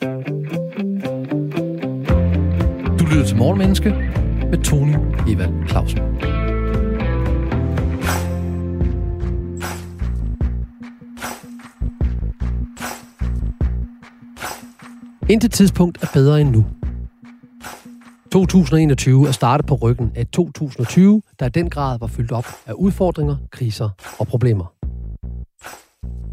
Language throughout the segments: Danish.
Du lytter til Morgenmenneske med Tony Evald Clausen. Intet tidspunkt er bedre end nu. 2021 er startet på ryggen af 2020, der i den grad var fyldt op af udfordringer, kriser og problemer.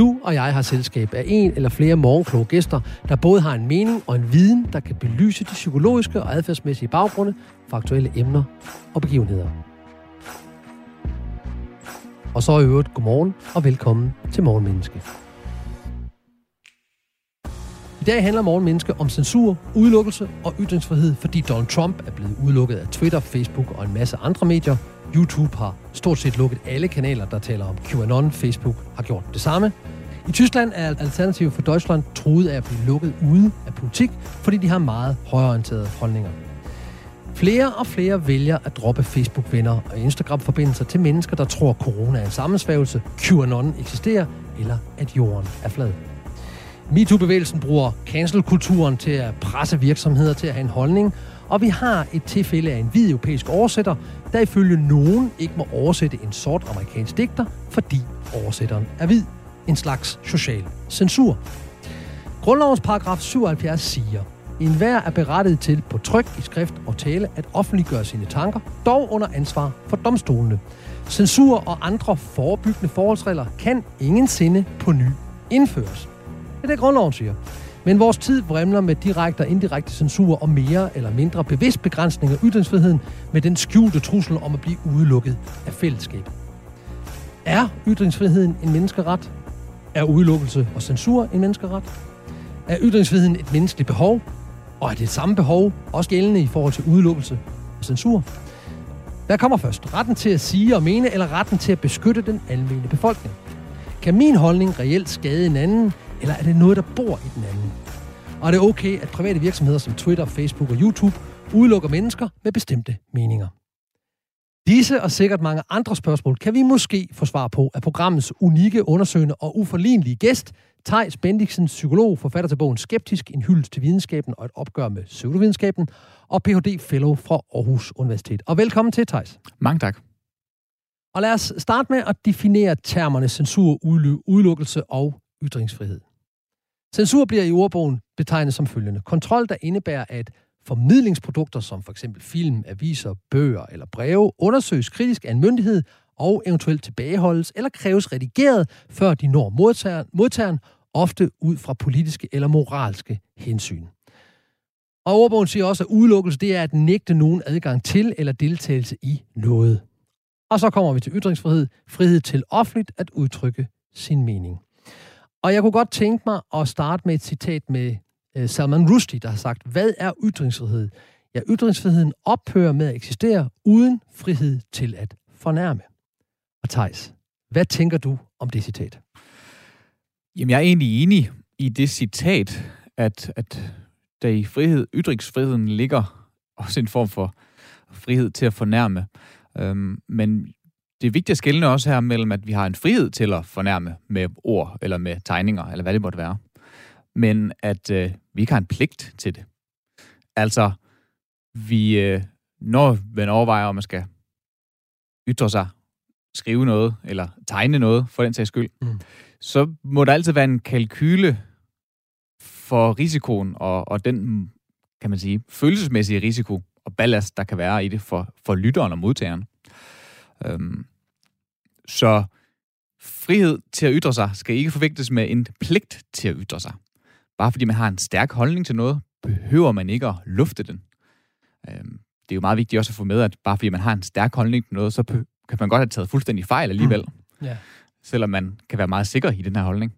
Du og jeg har selskab af en eller flere morgenkloge gæster, der både har en mening og en viden, der kan belyse de psykologiske og adfærdsmæssige baggrunde for aktuelle emner og begivenheder. Og så i øvrigt godmorgen og velkommen til Morgenmenneske. I dag handler Morgenmenneske om censur, udelukkelse og ytringsfrihed, fordi Donald Trump er blevet udelukket af Twitter, Facebook og en masse andre medier. YouTube har stort set lukket alle kanaler, der taler om QAnon. Facebook har gjort det samme. I Tyskland er Alternativ for Deutschland truet af at blive lukket ude af politik, fordi de har meget højorienterede holdninger. Flere og flere vælger at droppe Facebook-venner og Instagram-forbindelser til mennesker, der tror, corona er en sammensværgelse, QAnon eksisterer, eller at jorden er flad. MeToo-bevægelsen bruger cancel-kulturen til at presse virksomheder til at have en holdning, og vi har et tilfælde af en hvid europæisk oversætter, der ifølge nogen ikke må oversætte en sort amerikansk digter, fordi oversætteren er hvid. En slags social censur. Grundlovens paragraf 77 siger, en hver er berettiget til på tryk i skrift og tale at offentliggøre sine tanker, dog under ansvar for domstolene. Censur og andre forebyggende forholdsregler kan ingen sinde på ny indføres. Det er det, grundloven siger. Men vores tid vrimler med direkte og indirekte censur og mere eller mindre bevidst begrænsning af ytringsfriheden med den skjulte trussel om at blive udelukket af fællesskabet. Er ytringsfriheden en menneskeret? Er udelukkelse og censur en menneskeret? Er ytringsfriheden et menneskeligt behov? Og er det samme behov også gældende i forhold til udelukkelse og censur? Hvad kommer først? Retten til at sige og mene, eller retten til at beskytte den almindelige befolkning? Kan min holdning reelt skade en anden, eller er det noget, der bor i den anden? Og er det okay, at private virksomheder som Twitter, Facebook og YouTube udelukker mennesker med bestemte meninger? Disse og sikkert mange andre spørgsmål kan vi måske få svar på af programmets unikke, undersøgende og uforlignelige gæst, Thijs Bendiksen, psykolog, forfatter til bogen Skeptisk, en hyldest til videnskaben og et opgør med pseudovidenskaben, og Ph.D. Fellow fra Aarhus Universitet. Og velkommen til, Thijs. Mange tak. Og lad os starte med at definere termerne censur, udelukkelse og ytringsfrihed. Censur bliver i ordbogen betegnet som følgende. Kontrol, der indebærer, at formidlingsprodukter som f.eks. film, aviser, bøger eller breve undersøges kritisk af en myndighed og eventuelt tilbageholdes eller kræves redigeret, før de når modtageren, modtageren ofte ud fra politiske eller moralske hensyn. Og ordbogen siger også, at udelukkelse det er at nægte nogen adgang til eller deltagelse i noget. Og så kommer vi til ytringsfrihed. Frihed til offentligt at udtrykke sin mening. Og jeg kunne godt tænke mig at starte med et citat med Øh, Salman Rushdie, der har sagt, hvad er ytringsfrihed? Ja, ytringsfriheden ophører med at eksistere uden frihed til at fornærme. Og Thijs, hvad tænker du om det citat? Jamen, jeg er egentlig enig i det citat, at, at der i frihed, ytringsfriheden ligger også en form for frihed til at fornærme. Øhm, men det er vigtigt at også her mellem, at vi har en frihed til at fornærme med ord, eller med tegninger, eller hvad det måtte være. Men at øh, vi ikke har en pligt til det. Altså, vi, øh, når man overvejer, om man skal ytre sig, skrive noget, eller tegne noget, for den sags skyld, mm. så må der altid være en kalkyle for risikoen, og, og den, kan man sige, følelsesmæssige risiko og ballast, der kan være i det for, for lytteren og modtageren. Øhm, så frihed til at ytre sig skal ikke forvægtes med en pligt til at ytre sig. Bare fordi man har en stærk holdning til noget, behøver man ikke at lufte den. Øhm, det er jo meget vigtigt også at få med, at bare fordi man har en stærk holdning til noget, så kan man godt have taget fuldstændig fejl alligevel. Mm. Yeah. Selvom man kan være meget sikker i den her holdning.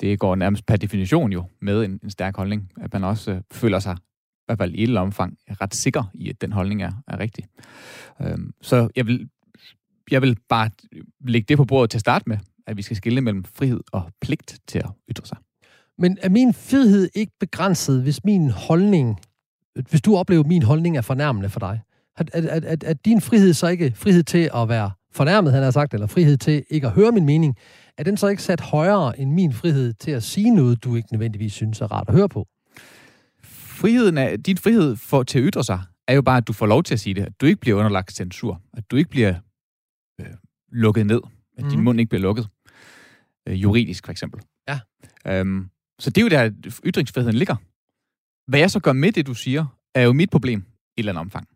Det går nærmest per definition jo med en, en stærk holdning, at man også øh, føler sig hvert fald i et omfang, ret sikker i, at den holdning er, er rigtig. Øhm, så jeg vil, jeg vil bare lægge det på bordet til at starte med, at vi skal skille mellem frihed og pligt til at ytre sig. Men er min frihed ikke begrænset, hvis min holdning, hvis du oplever, at min holdning er fornærmende for dig? Er, er, er, er din frihed så ikke frihed til at være fornærmet, han har sagt, eller frihed til ikke at høre min mening, er den så ikke sat højere end min frihed til at sige noget, du ikke nødvendigvis synes er rart at høre på? Friheden er, din frihed for, til at ytre sig, er jo bare, at du får lov til at sige det, at du ikke bliver underlagt censur, at du ikke bliver øh, lukket ned, at mm. din mhm. mund ikke bliver lukket, øh, juridisk for eksempel. Ja. Øhm, så det er jo der, ytringsfriheden ligger. Hvad jeg så gør med det, du siger, er jo mit problem i et eller andet omfang.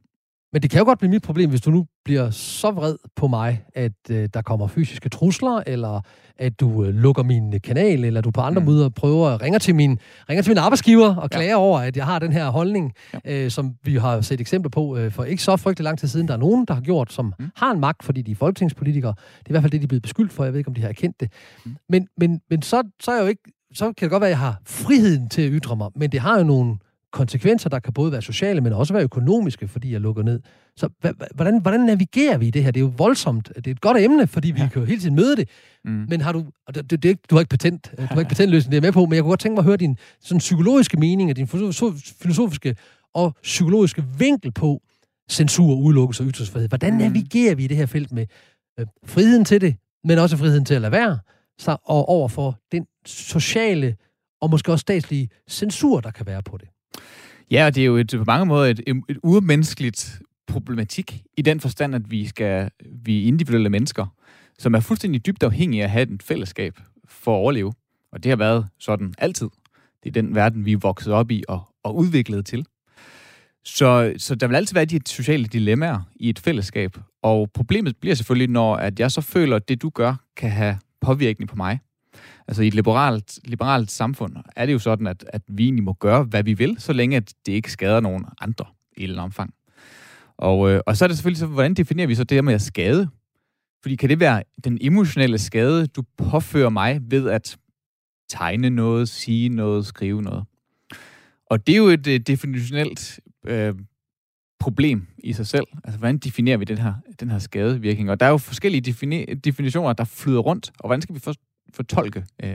Men det kan jo godt blive mit problem, hvis du nu bliver så vred på mig, at øh, der kommer fysiske trusler, eller at du øh, lukker min kanal, eller du på andre mm. måder prøver at ringe til min, ringer til min arbejdsgiver og klager ja. over, at jeg har den her holdning, ja. øh, som vi har set eksempler på øh, for ikke så frygtelig lang tid siden. Der er nogen, der har gjort, som mm. har en magt, fordi de er folketingspolitikere. Det er i hvert fald det, de er blevet beskyldt for. Jeg ved ikke, om de har erkendt det. Mm. Men, men, men så, så er jeg jo ikke så kan det godt være, at jeg har friheden til at ytre mig, men det har jo nogle konsekvenser, der kan både være sociale, men også være økonomiske, fordi jeg lukker ned. Så hvordan, hvordan navigerer vi i det her? Det er jo voldsomt. Det er et godt emne, fordi vi ja. kan jo hele tiden møde det. Mm. Men har du... Det, det, det, du har ikke patent, du har ikke patentløsning, det er med på, men jeg kunne godt tænke mig at høre din sådan psykologiske mening, og din filosofiske og psykologiske vinkel på censur, udelukkelse og ytringsfrihed. Hvordan mm. navigerer vi i det her felt med øh, friheden til det, men også friheden til at lade være, så, og overfor den sociale og måske også statslige censur, der kan være på det? Ja, og det er jo et, på mange måder et, et urmenneskeligt problematik, i den forstand, at vi, skal, vi er individuelle mennesker, som er fuldstændig dybt afhængige af at have et fællesskab for at overleve. Og det har været sådan altid. Det er den verden, vi er vokset op i og, og udviklet til. Så, så der vil altid være de sociale dilemmaer i et fællesskab. Og problemet bliver selvfølgelig, når at jeg så føler, at det, du gør, kan have påvirkning på mig. Altså i et liberalt, liberalt samfund er det jo sådan, at, at vi egentlig må gøre, hvad vi vil, så længe at det ikke skader nogen andre i et omfang. Og, øh, og så er det selvfølgelig så, hvordan definerer vi så det her med at skade? Fordi kan det være den emotionelle skade, du påfører mig ved at tegne noget, sige noget, skrive noget? Og det er jo et øh, definitionelt øh, problem i sig selv. Altså, hvordan definerer vi den her, den her skadevirkning? Og der er jo forskellige defini- definitioner, der flyder rundt, og hvordan skal vi for, fortolke, uh,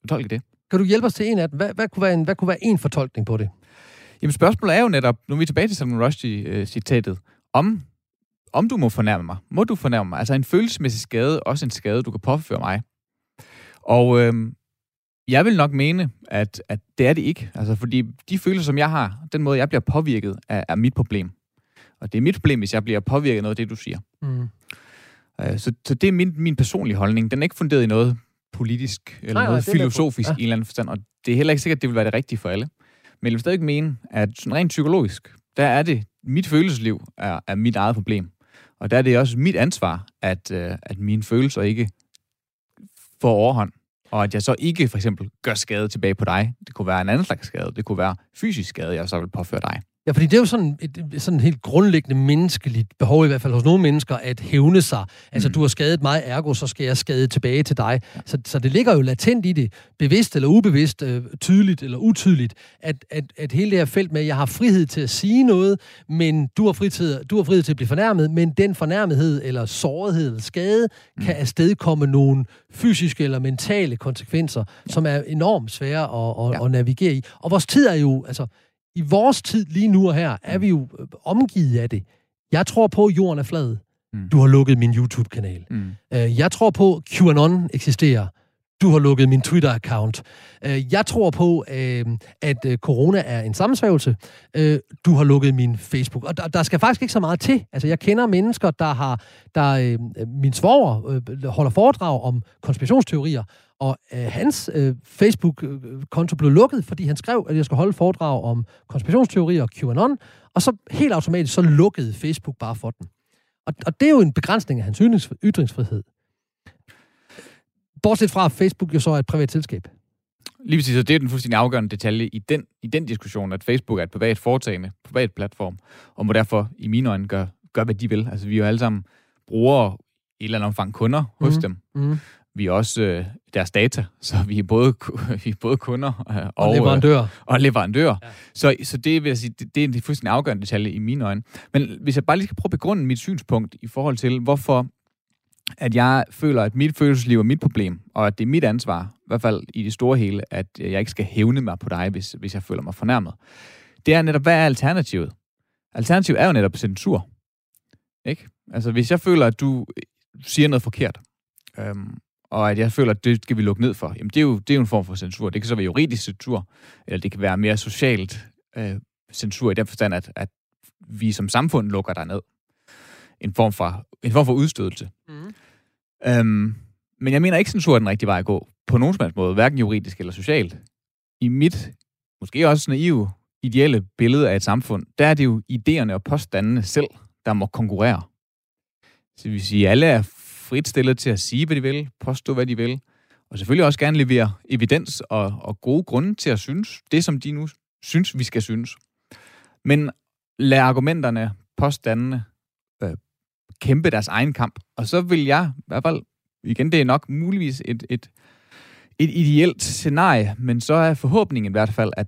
fortolke det? Kan du hjælpe os til en af dem? Hvad, hvad, kunne være en, hvad kunne være en fortolkning på det? Jamen spørgsmålet er jo netop, nu er vi tilbage til Salman Rushdie-citatet, om, om du må fornærme mig. Må du fornærme mig? Altså en følelsesmæssig skade, også en skade, du kan påføre mig. Og øhm, jeg vil nok mene, at, at det er det ikke. Altså fordi de følelser, som jeg har, den måde, jeg bliver påvirket, er, er mit problem. Og det er mit problem, hvis jeg bliver påvirket af noget af det, du siger. Mm. Øh, så, så det er min, min personlige holdning. Den er ikke funderet i noget politisk eller nej, noget nej, filosofisk ja. i en eller anden forstand, og det er heller ikke sikkert, at det vil være det rigtige for alle. Men jeg vil stadig mene, at sådan rent psykologisk, der er det, mit følelsesliv er, er mit eget problem. Og der er det også mit ansvar, at, øh, at mine følelser ikke får overhånd. Og at jeg så ikke for eksempel gør skade tilbage på dig. Det kunne være en anden slags skade. Det kunne være fysisk skade, jeg så vil påføre dig. Ja, fordi det er jo sådan et sådan helt grundlæggende menneskeligt behov, i hvert fald hos nogle mennesker, at hævne sig. Altså, mm. du har skadet mig, ergo, så skal jeg skade tilbage til dig. Ja. Så, så det ligger jo latent i det, bevidst eller ubevidst, øh, tydeligt eller utydeligt, at, at, at hele det her felt med, at jeg har frihed til at sige noget, men du har, frihed, du har frihed til at blive fornærmet, men den fornærmethed eller sårethed eller skade mm. kan afstedkomme nogle fysiske eller mentale konsekvenser, ja. som er enormt svære at, at, ja. at navigere i. Og vores tid er jo, altså, i vores tid lige nu og her, er vi jo øh, omgivet af det. Jeg tror på, at jorden er flad. Mm. Du har lukket min YouTube-kanal. Mm. Uh, jeg tror på, at QAnon eksisterer. Du har lukket min Twitter-account. Øh, jeg tror på, øh, at øh, corona er en sammensværgelse. Du har lukket min Facebook. Og der, skal faktisk ikke så meget til. Altså, jeg kender mennesker, der har... Der, min svoger holder foredrag om konspirationsteorier, og øh, hans øh, Facebook-konto blev lukket, fordi han skrev, at jeg skulle holde foredrag om konspirationsteorier og QAnon, og så helt automatisk så lukkede Facebook bare for den. Og, og det er jo en begrænsning af hans ytringsfrihed. Bortset fra, at Facebook jo så er et privat selskab. Lige præcis, og det er den fuldstændig afgørende detalje i den, i den diskussion, at Facebook er et privat foretagende, privat platform, og må derfor i mine øjne gøre, gøre, hvad de vil. Altså, vi er jo alle sammen brugere i et eller andet omfang kunder hos mm. dem. Mm. Vi er også øh, deres data, så vi er både, vi er både kunder øh, og, og leverandører. Øh, og leverandører. Ja. Så, så det vil jeg sige, det, det er en fuldstændig afgørende detalje i mine øjne. Men hvis jeg bare lige skal prøve at begrunde mit synspunkt i forhold til, hvorfor at jeg føler, at mit følelsesliv er mit problem, og at det er mit ansvar, i hvert fald i det store hele, at øh, jeg ikke skal hævne mig på dig, hvis, hvis jeg føler mig fornærmet. Det er netop, hvad er alternativet? Alternativet er jo netop censur. Ikke? Altså, hvis jeg føler, at du øh, siger noget forkert, øhm, og at jeg føler, at det skal vi lukke ned for, jamen det er, jo, det er jo en form for censur. Det kan så være juridisk censur, eller det kan være mere socialt øh, censur i den forstand, at, at vi som samfund lukker dig ned. En form for, en form for udstødelse. Mm. Øhm, men jeg mener ikke, censur er den rigtige vej at gå, på nogen som helst måde, hverken juridisk eller socialt. I mit, måske også naive, ideelle billede af et samfund, der er det jo idéerne og påstandene selv, der må konkurrere. Så det vil sige, at alle er frit stillet til at sige, hvad de vil, påstå, hvad de vil, og selvfølgelig også gerne levere evidens og, og gode grunde til at synes det, som de nu synes, vi skal synes. Men lad argumenterne, påstandene, øh, kæmpe deres egen kamp. Og så vil jeg, i hvert fald, igen, det er nok muligvis et, et, et ideelt scenarie, men så er forhåbningen i hvert fald, at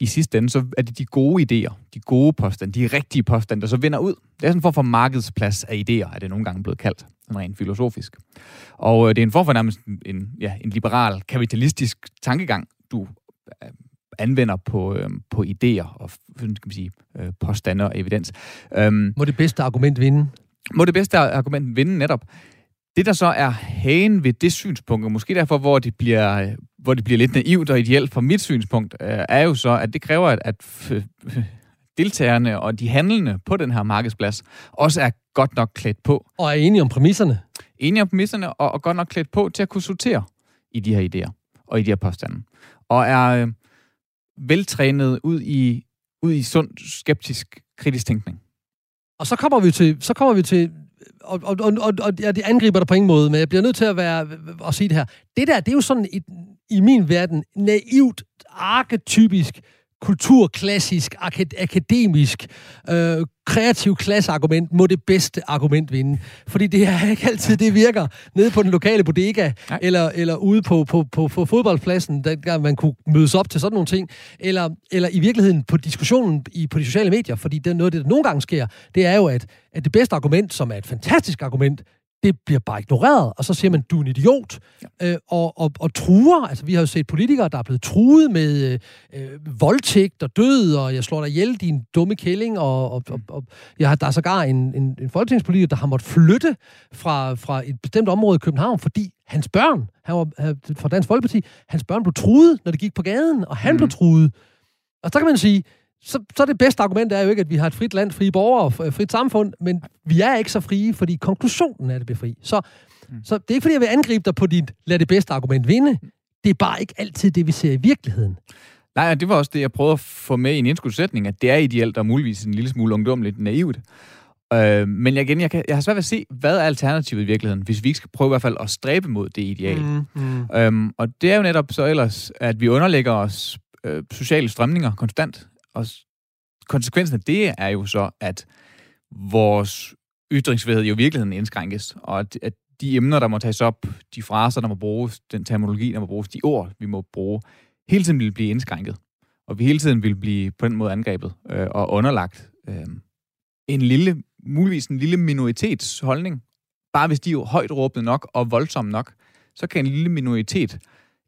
i sidste ende, så er det de gode idéer, de gode påstande, de rigtige påstande, der så vinder ud. Det er sådan en form for markedsplads af idéer, er det nogle gange blevet kaldt, sådan rent filosofisk. Og øh, det er en form for nærmest en, ja, en liberal, kapitalistisk tankegang, du øh, anvender på, øh, på idéer og skal man sige, øh, påstande og evidens. Øhm, må det bedste argument vinde? Må det bedste argument vinde netop. Det, der så er hagen ved det synspunkt, og måske derfor, hvor det bliver, hvor det bliver lidt naivt og ideelt fra mit synspunkt, øh, er jo så, at det kræver, at, at deltagerne og de handlende på den her markedsplads også er godt nok klædt på. Og er enige om præmisserne. Enige om præmisserne, og, og godt nok klædt på til at kunne sortere i de her idéer og i de her påstande. Og er øh, veltrænet ud i, ud i sund, skeptisk, kritisk tænkning. Og så kommer vi til, så kommer vi til og, og, og, og, og ja, det angriber dig på ingen måde, men jeg bliver nødt til at, være, at sige det her. Det der, det er jo sådan et, i min verden naivt, arketypisk kulturklassisk, akademisk, øh, kreativ klasseargument må det bedste argument vinde. Fordi det er ikke altid, det virker nede på den lokale bodega, eller, eller ude på, på, på, på fodboldpladsen, der man kunne mødes op til sådan nogle ting, eller, eller i virkeligheden på diskussionen i, på de sociale medier, fordi det er noget, det der nogle gange sker, det er jo, at, at det bedste argument, som er et fantastisk argument, det bliver bare ignoreret, og så siger man, du er en idiot, ja. øh, og, og, og truer. Altså, vi har jo set politikere, der er blevet truet med øh, øh voldtægt og død, og jeg slår dig ihjel, din dumme kælling, og, og, og, og jeg har, der er sågar en, en, en folketingspolitiker, der har måttet flytte fra, fra et bestemt område i København, fordi hans børn, han var fra Dansk Folkeparti, hans børn blev truet, når de gik på gaden, og han mm. blev truet. Og så kan man sige, så, så det bedste argument er jo ikke, at vi har et frit land, frie borgere og frit samfund, men vi er ikke så frie, fordi konklusionen er, at det bliver fri. Så, mm. så det er ikke, fordi jeg vil angribe dig på dit lad det bedste argument vinde. Det er bare ikke altid det, vi ser i virkeligheden. Nej, det var også det, jeg prøvede at få med i en indskudsætning, at det er ideelt og muligvis en lille smule ungdomligt naivt. Øh, men igen, jeg, kan, jeg har svært ved at se, hvad er alternativet i virkeligheden, hvis vi ikke skal prøve i hvert fald at stræbe mod det ideal. Mm, mm. Øhm, og det er jo netop så ellers, at vi underlægger os øh, sociale strømninger konstant. Og konsekvensen af det er jo så, at vores ytringsfrihed jo i virkeligheden indskrænkes, og at, at de emner, der må tages op, de fraser, der må bruges, den terminologi, der må bruges, de ord, vi må bruge, hele tiden vil blive indskrænket. Og vi hele tiden vil blive på den måde angrebet øh, og underlagt øh, en lille, muligvis en lille minoritetsholdning. Bare hvis de er højt råbende nok og voldsomme nok, så kan en lille minoritet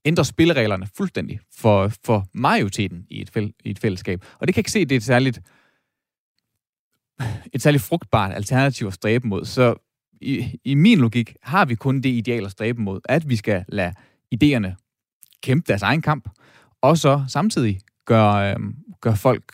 ændre spillereglerne fuldstændig for, for majoriteten i et, fæl, i et fællesskab. Og det kan ikke se, at det er et særligt, et særligt frugtbart alternativ at stræbe mod. Så i, i min logik har vi kun det ideal at stræbe mod, at vi skal lade idéerne kæmpe deres egen kamp, og så samtidig gøre, øh, gøre folk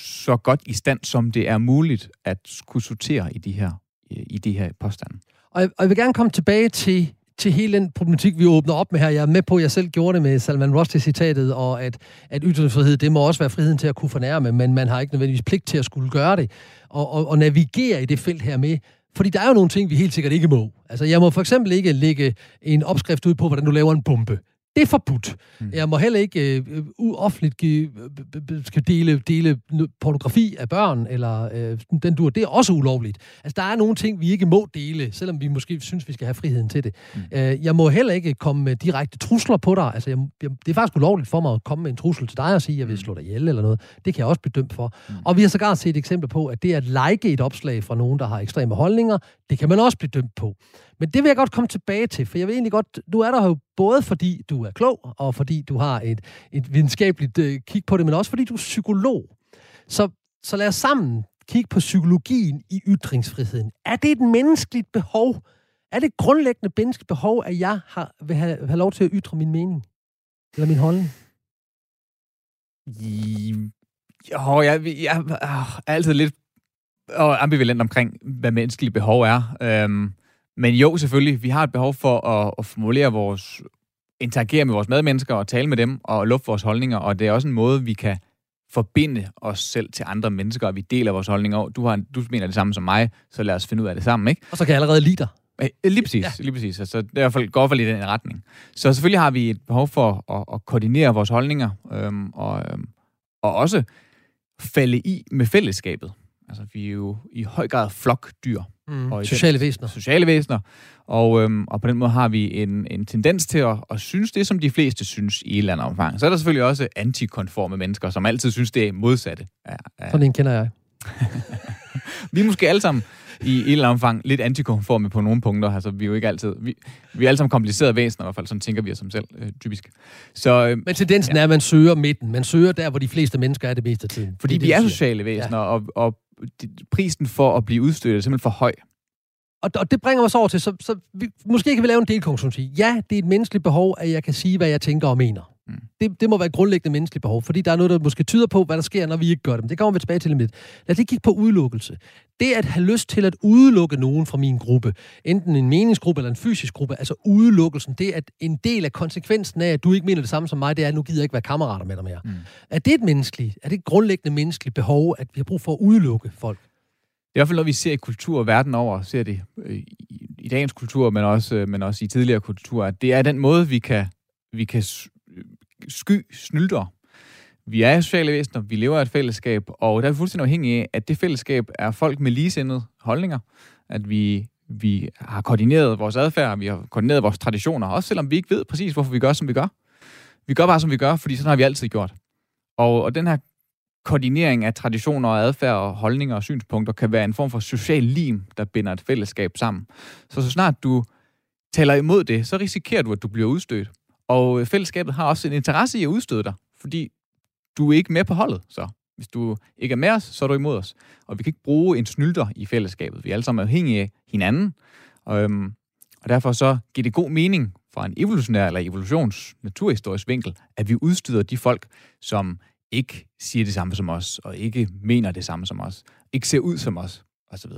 så godt i stand, som det er muligt at kunne sortere i de her, i de her påstande. Og jeg, og jeg vil gerne komme tilbage til til hele den problematik, vi åbner op med her. Jeg er med på, at jeg selv gjorde det med Salman Rushdie-citatet, og at, at ytringsfrihed, det må også være friheden til at kunne fornærme, men man har ikke nødvendigvis pligt til at skulle gøre det, og, og, og navigere i det felt her med. Fordi der er jo nogle ting, vi helt sikkert ikke må. Altså, jeg må for eksempel ikke lægge en opskrift ud på, hvordan du laver en bombe. Det er forbudt. Mm. Jeg må heller ikke øh, offentligt give, øh, skal dele, dele pornografi af børn, eller øh, den dur. Det er også ulovligt. Altså, der er nogle ting, vi ikke må dele, selvom vi måske synes, vi skal have friheden til det. Mm. Øh, jeg må heller ikke komme med direkte trusler på dig. Altså, jeg, jeg, det er faktisk ulovligt for mig at komme med en trussel til dig og sige, at jeg vil mm. slå dig ihjel eller noget. Det kan jeg også blive dømt for. Mm. Og vi har sågar set eksempler på, at det at like et opslag fra nogen, der har ekstreme holdninger, det kan man også blive dømt på. Men det vil jeg godt komme tilbage til, for jeg vil egentlig godt, du er der jo både fordi du er klog, og fordi du har et, et videnskabeligt øh, kig på det, men også fordi du er psykolog. Så, så lad os sammen kigge på psykologien i ytringsfriheden. Er det et menneskeligt behov? Er det et grundlæggende menneskeligt behov, at jeg har, vil have, have lov til at ytre min mening? Eller min holdning? Jo, jeg, jeg, jeg er altid lidt øh, ambivalent omkring, hvad menneskelige behov er. Øhm, men jo, selvfølgelig, vi har et behov for at, at formulere vores, interagere med vores medmennesker og tale med dem og lufte vores holdninger, og det er også en måde, vi kan forbinde os selv til andre mennesker, og vi deler vores holdninger. Du, har, du mener det samme som mig, så lad os finde ud af det sammen, ikke? Og så kan jeg allerede lide dig. Lige præcis, ja. lige præcis. Altså, det er i hvert fald går for lidt i den retning. Så selvfølgelig har vi et behov for at, at koordinere vores holdninger, øhm, og, øhm, og også falde i med fællesskabet. Altså, vi er jo i høj grad flokdyr. Mm. Og sociale væsener. Sociale væsener. Og, øhm, og på den måde har vi en, en tendens til at, at synes det, som de fleste synes i et eller andet omfang. Så er der selvfølgelig også antikonforme mennesker, som altid synes, det er modsatte. Ja, ja. Sådan en kender jeg. vi er måske alle sammen i et eller andet omfang lidt antikonforme på nogle punkter. Altså, vi er jo ikke altid... Vi, vi er alle sammen komplicerede væsener, i hvert fald. Sådan tænker vi os som selv, øh, typisk. Så, øh, Men tendensen ja. er, at man søger midten. Man søger der, hvor de fleste mennesker er det meste af tiden. Fordi det, vi det, er sociale væsener, ja. og, og prisen for at blive udstødt er simpelthen for høj. Og, og det bringer os over til, så, så vi, måske kan vi lave en delkonklusion sige, ja, det er et menneskeligt behov, at jeg kan sige, hvad jeg tænker og mener. Mm. Det, det må være et grundlæggende menneskeligt behov, fordi der er noget, der måske tyder på, hvad der sker, når vi ikke gør det. Men det kommer vi tilbage til lidt. Lad os lige kigge på udelukkelse. Det at have lyst til at udelukke nogen fra min gruppe, enten en meningsgruppe eller en fysisk gruppe, altså udelukkelsen, det at en del af konsekvensen af, at du ikke mener det samme som mig, det er, at nu gider jeg ikke være kammerater med dig mere. Mm. Er det et menneskeligt, er det et grundlæggende menneskeligt behov, at vi har brug for at udelukke folk? Det er i hvert fald noget, vi ser i kultur verden over, ser det øh, i, i dagens kultur, men også, øh, men også i tidligere kultur, det er den måde, vi kan, vi kan sky snylder. Vi er sociale væsener, vi lever af et fællesskab, og der er vi fuldstændig afhængige af, at det fællesskab er folk med ligesindede holdninger, at vi, vi har koordineret vores adfærd, vi har koordineret vores traditioner, også selvom vi ikke ved præcis, hvorfor vi gør, som vi gør. Vi gør bare, som vi gør, fordi sådan har vi altid gjort. Og, og den her koordinering af traditioner og adfærd og holdninger og synspunkter kan være en form for social lim, der binder et fællesskab sammen. Så så snart du taler imod det, så risikerer du, at du bliver udstødt. Og øh, fællesskabet har også en interesse i at udstøde dig, fordi du er ikke med på holdet, så. Hvis du ikke er med os, så er du imod os. Og vi kan ikke bruge en snylder i fællesskabet. Vi er alle sammen afhængige af hinanden. Og, øhm, og derfor så giver det god mening fra en evolutionær eller evolutions naturhistorisk vinkel, at vi udstøder de folk, som ikke siger det samme som os, og ikke mener det samme som os, ikke ser ud som os, osv.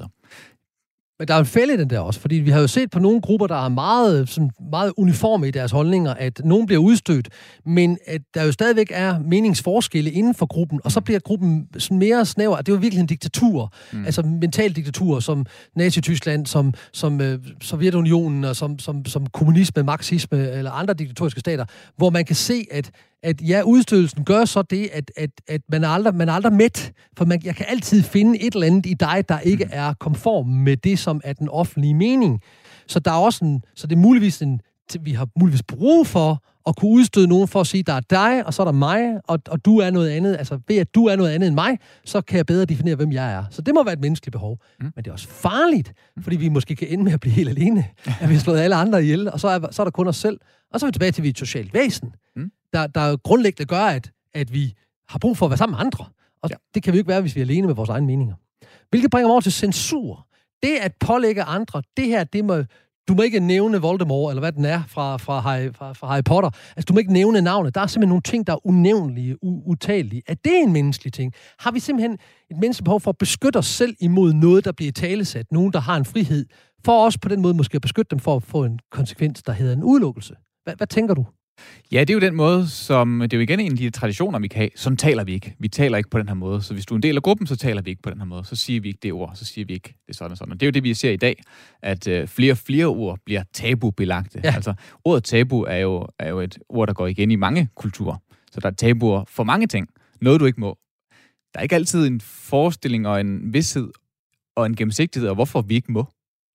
Men der er en fælde i den der også, fordi vi har jo set på nogle grupper, der er meget, sådan, meget uniforme i deres holdninger, at nogen bliver udstødt, men at der jo stadigvæk er meningsforskelle inden for gruppen, og så bliver gruppen sådan mere snæver. Det er jo virkelig en diktatur, mm. altså mental diktatur, som Nazi-Tyskland, som, som uh, Sovjetunionen, og som, som, som kommunisme, marxisme eller andre diktatoriske stater, hvor man kan se, at at ja, udstødelsen gør så det, at, at, at man, er aldrig, man er aldrig mæt, for man, jeg kan altid finde et eller andet i dig, der ikke mm. er konform med det, som er den offentlige mening. Så der er også en, så det er muligvis en, vi har muligvis brug for at kunne udstøde nogen for at sige, der er dig, og så er der mig, og, og du er noget andet. Altså ved at du er noget andet end mig, så kan jeg bedre definere, hvem jeg er. Så det må være et menneskeligt behov. Mm. Men det er også farligt, fordi vi måske kan ende med at blive helt alene. At vi har slået alle andre ihjel, og så er, så er der kun os selv. Og så er vi tilbage til, at vi er et socialt væsen. Mm der, der grundlæggende gør, at, at vi har brug for at være sammen med andre. Og ja. det kan vi ikke være, hvis vi er alene med vores egne meninger. Hvilket bringer mig over til censur. Det at pålægge andre, det her, det må, du må ikke nævne Voldemort, eller hvad den er fra, fra, Harry, fra, fra Harry Potter. Altså, du må ikke nævne navnet. Der er simpelthen nogle ting, der er unævnlige, u- utalelige. Er det en menneskelig ting? Har vi simpelthen et menneskeligt behov for at beskytte os selv imod noget, der bliver talesat? Nogen, der har en frihed. For os på den måde måske at beskytte dem for at få en konsekvens, der hedder en udelukkelse. Hvad, hvad tænker du? Ja, det er jo den måde, som... Det er jo igen en af de traditioner, vi kan have. Sådan taler vi ikke. Vi taler ikke på den her måde. Så hvis du er en del af gruppen, så taler vi ikke på den her måde. Så siger vi ikke det ord. Så siger vi ikke det sådan og sådan. Og det er jo det, vi ser i dag, at øh, flere og flere ord bliver tabubelagte. Ja. Altså, ordet tabu er jo, er jo et ord, der går igen i mange kulturer. Så der er tabuer for mange ting. Noget, du ikke må. Der er ikke altid en forestilling og en vidshed og en gennemsigtighed, og hvorfor vi ikke må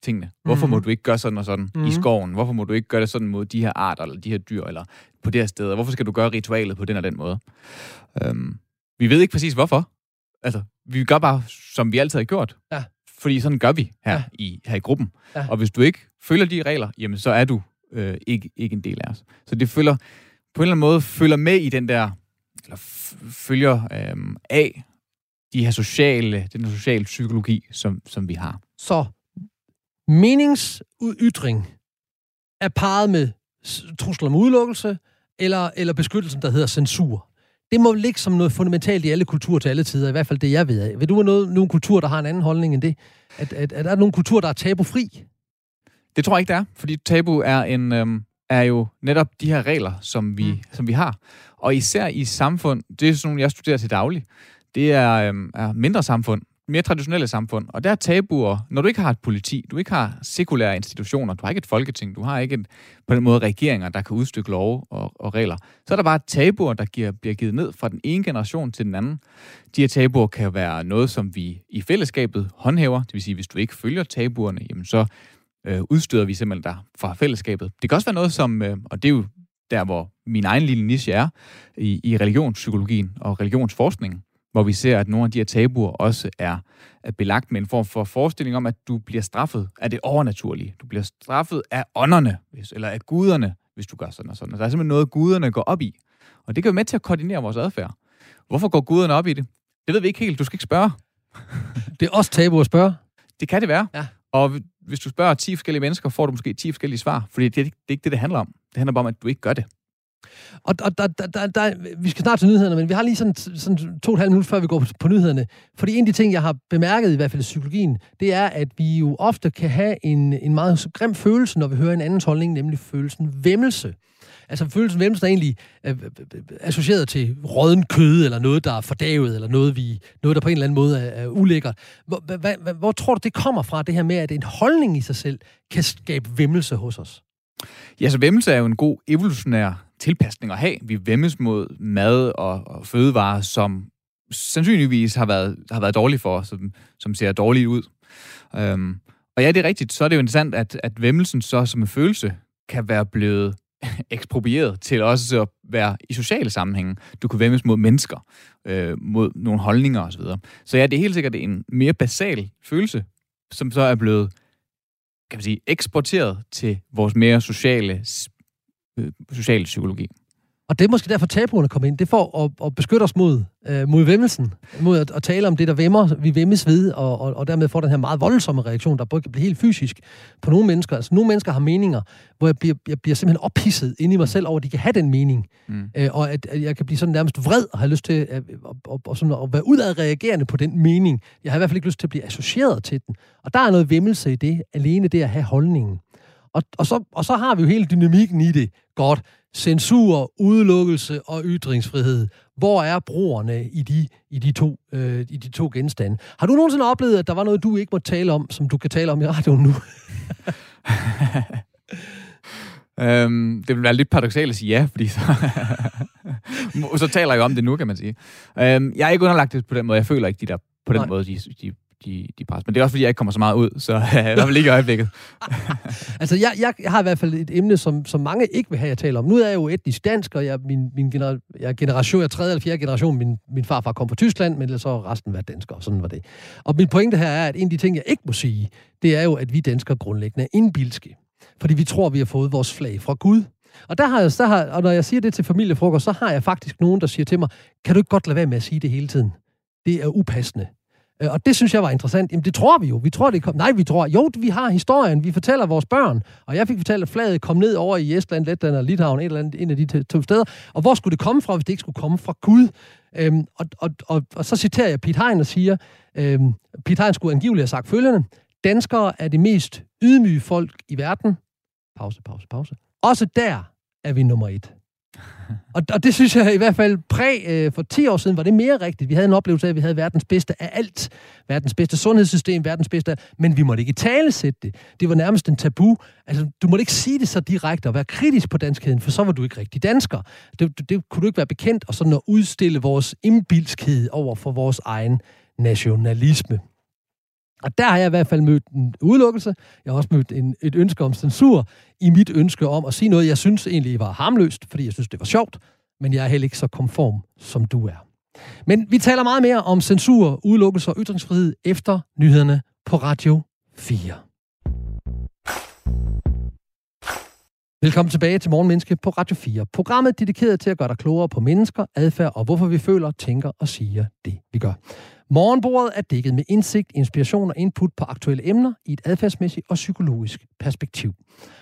tingene. Hvorfor mm. må du ikke gøre sådan og sådan mm. i skoven? Hvorfor må du ikke gøre det sådan mod de her arter, eller de her dyr, eller på det her sted? Hvorfor skal du gøre ritualet på den og den måde? Øhm, vi ved ikke præcis hvorfor. Altså, vi gør bare, som vi altid har gjort. Ja. Fordi sådan gør vi her, ja. i, her i gruppen. Ja. Og hvis du ikke følger de regler, jamen så er du øh, ikke, ikke en del af os. Så det følger, på en eller anden måde følger med i den der, eller følger øh, af de her sociale, den sociale psykologi, som, som vi har. Så meningsytring er parret med trusler om udelukkelse, eller, eller beskyttelsen, der hedder censur. Det må ligge som noget fundamentalt i alle kulturer til alle tider, i hvert fald det, jeg ved af. Vil du have noget, nogle kulturer, der har en anden holdning end det? At, at, at er der nogle kulturer, der er tabufri? Det tror jeg ikke, det er, fordi tabu er, en, øhm, er jo netop de her regler, som vi, mm. som vi har. Og især i samfund, det er sådan nogle, jeg studerer til daglig, det er, øhm, er mindre samfund, mere traditionelle samfund. Og der er tabuer, når du ikke har et politi, du ikke har sekulære institutioner, du har ikke et folketing, du har ikke et, på den måde regeringer, der kan udstykke love og, og regler, så er der bare tabuer, der giver, bliver givet ned fra den ene generation til den anden. De her tabuer kan være noget, som vi i fællesskabet håndhæver, det vil sige, hvis du ikke følger tabuerne, jamen så øh, udstøder vi simpelthen dig fra fællesskabet. Det kan også være noget som, øh, og det er jo der, hvor min egen lille niche er, i, i religionspsykologien og religionsforskningen, hvor vi ser, at nogle af de her tabuer også er, belagt med en form for forestilling om, at du bliver straffet af det overnaturlige. Du bliver straffet af ånderne, hvis, eller af guderne, hvis du gør sådan og sådan. Og der er simpelthen noget, guderne går op i. Og det kan være med til at koordinere vores adfærd. Hvorfor går guderne op i det? Det ved vi ikke helt. Du skal ikke spørge. det er også tabu at spørge. Det kan det være. Ja. Og hvis du spørger 10 forskellige mennesker, får du måske 10 forskellige svar. Fordi det, det er ikke det, det handler om. Det handler bare om, at du ikke gør det. Og, og der, der, der, der, vi skal snart til nyhederne, men vi har lige sådan, sådan to og et halvt minut, før vi går på, på nyhederne. Fordi en af de ting, jeg har bemærket, i hvert fald i psykologien, det er, at vi jo ofte kan have en, en meget grim følelse, når vi hører en andens holdning, nemlig følelsen vemmelse. Altså følelsen vemmelse er egentlig øh, øh, associeret til råden kød, eller noget, der er fordavet, eller noget, vi, noget der på en eller anden måde er, er ulækkert. Hvor, hvor, hva, hvor tror du, det kommer fra, det her med, at en holdning i sig selv kan skabe vemmelse hos os? Ja, så vemmelse er jo en god evolutionær tilpasning at have. Vi vemmes mod mad og, og fødevarer, som sandsynligvis har været, har været dårlige for os, som, som ser dårligt ud. Øhm, og ja, det er rigtigt. Så er det jo interessant, at, at vemmelsen så som en følelse kan være blevet eksproprieret til også at være i sociale sammenhænge. Du kan vemmes mod mennesker, øh, mod nogle holdninger osv. Så, så ja, det er helt sikkert en mere basal følelse, som så er blevet kan man sige, eksporteret til vores mere sociale, øh, sociale psykologi. Og det er måske derfor tabuerne kommer ind. Det for at, at beskytte os mod, øh, mod vemmelsen. Mod at, at, tale om det, der vemmer, vi vemmes ved, og, og, og dermed får den her meget voldsomme reaktion, der både kan blive helt fysisk på nogle mennesker. Altså nogle mennesker har meninger, hvor jeg bliver, jeg bliver simpelthen ophidset inde i mig selv over, at de kan have den mening. Mm. Øh, og at, at jeg kan blive sådan nærmest vred og have lyst til at, at, at, at, sådan at være udadreagerende på den mening. Jeg har i hvert fald ikke lyst til at blive associeret til den. Og der er noget vemmelse i det, alene det at have holdningen. Og, og, så, og så har vi jo hele dynamikken i det. Godt censur, udelukkelse og ytringsfrihed. Hvor er brugerne i de, i de, to, øh, i de to genstande? Har du nogensinde oplevet, at der var noget, du ikke må tale om, som du kan tale om i radioen nu? øhm, det vil være lidt paradoxalt at sige ja, fordi så, så taler jeg jo om det nu, kan man sige. Øhm, jeg er ikke underlagt det på den måde. Jeg føler ikke, de der på den Nej. måde, de, de de, de pres. Men det er også, fordi jeg ikke kommer så meget ud, så i hvert fald ikke i øjeblikket. altså, jeg, jeg har i hvert fald et emne, som, som mange ikke vil have, jeg taler om. Nu er jeg jo etnisk dansk, og jeg, min, min gener, jeg er generation, jeg er tredje eller fjerde generation. Min, min farfar kom fra Tyskland, men så resten var dansker, og sådan var det. Og min pointe her er, at en af de ting, jeg ikke må sige, det er jo, at vi danskere grundlæggende er indbilske. Fordi vi tror, vi har fået vores flag fra Gud. Og, der har jeg, der har, og når jeg siger det til familiefrokost, så har jeg faktisk nogen, der siger til mig, kan du ikke godt lade være med at sige det hele tiden? Det er upassende. Øh, og det synes jeg var interessant. Jamen, det tror vi jo. Vi tror, det kom... Nej, vi tror... Jo, vi har historien. Vi fortæller vores børn. Og jeg fik fortalt, at flaget kom ned over i Estland, Letland og Litauen, et eller andet, en af de to steder. Og hvor skulle det komme fra, hvis det ikke skulle komme fra Gud? Øhm, og, og, og, og så citerer jeg Pete Hein og siger, øhm, Pete Hein skulle angiveligt have sagt følgende, danskere er det mest ydmyge folk i verden. Pause, pause, pause. Også der er vi nummer et. Og, og det synes jeg i hvert fald præg øh, for 10 år siden var det mere rigtigt. Vi havde en oplevelse af, at vi havde verdens bedste af alt. Verdens bedste sundhedssystem, verdens bedste af, men vi måtte ikke tale sætte det. Det var nærmest en tabu. Altså, du måtte ikke sige det så direkte og være kritisk på danskheden, for så var du ikke rigtig dansker. Det, det, det kunne du ikke være bekendt, og sådan at udstille vores indbilskhed over for vores egen nationalisme. Og der har jeg i hvert fald mødt en udelukkelse. Jeg har også mødt en, et ønske om censur i mit ønske om at sige noget, jeg synes egentlig var harmløst, fordi jeg synes, det var sjovt, men jeg er heller ikke så konform, som du er. Men vi taler meget mere om censur, udelukkelse og ytringsfrihed efter nyhederne på Radio 4. Velkommen tilbage til Morgenmenneske på Radio 4. Programmet dedikeret til at gøre dig klogere på mennesker, adfærd og hvorfor vi føler, tænker og siger det, vi gør. Morgenbordet er dækket med indsigt, inspiration og input på aktuelle emner i et adfærdsmæssigt og psykologisk perspektiv.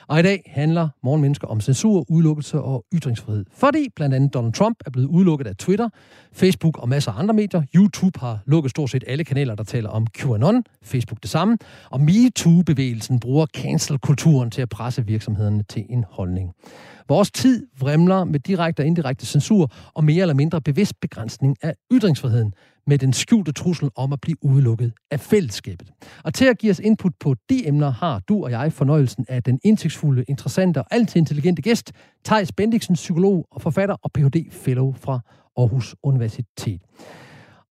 Og i dag handler Morgenmennesker om censur, udelukkelse og ytringsfrihed. Fordi blandt andet Donald Trump er blevet udelukket af Twitter, Facebook og masser af andre medier. YouTube har lukket stort set alle kanaler, der taler om QAnon. Facebook det samme. Og MeToo-bevægelsen bruger cancel-kulturen til at presse virksomhederne til en holdning. Vores tid vrimler med direkte og indirekte censur og mere eller mindre bevidst begrænsning af ytringsfriheden med den skjulte trussel om at blive udelukket af fællesskabet. Og til at give os input på de emner, har du og jeg fornøjelsen af den indsigtsfulde, interessante og altid intelligente gæst, Thijs Bendiksen, psykolog og forfatter og Ph.D. Fellow fra Aarhus Universitet.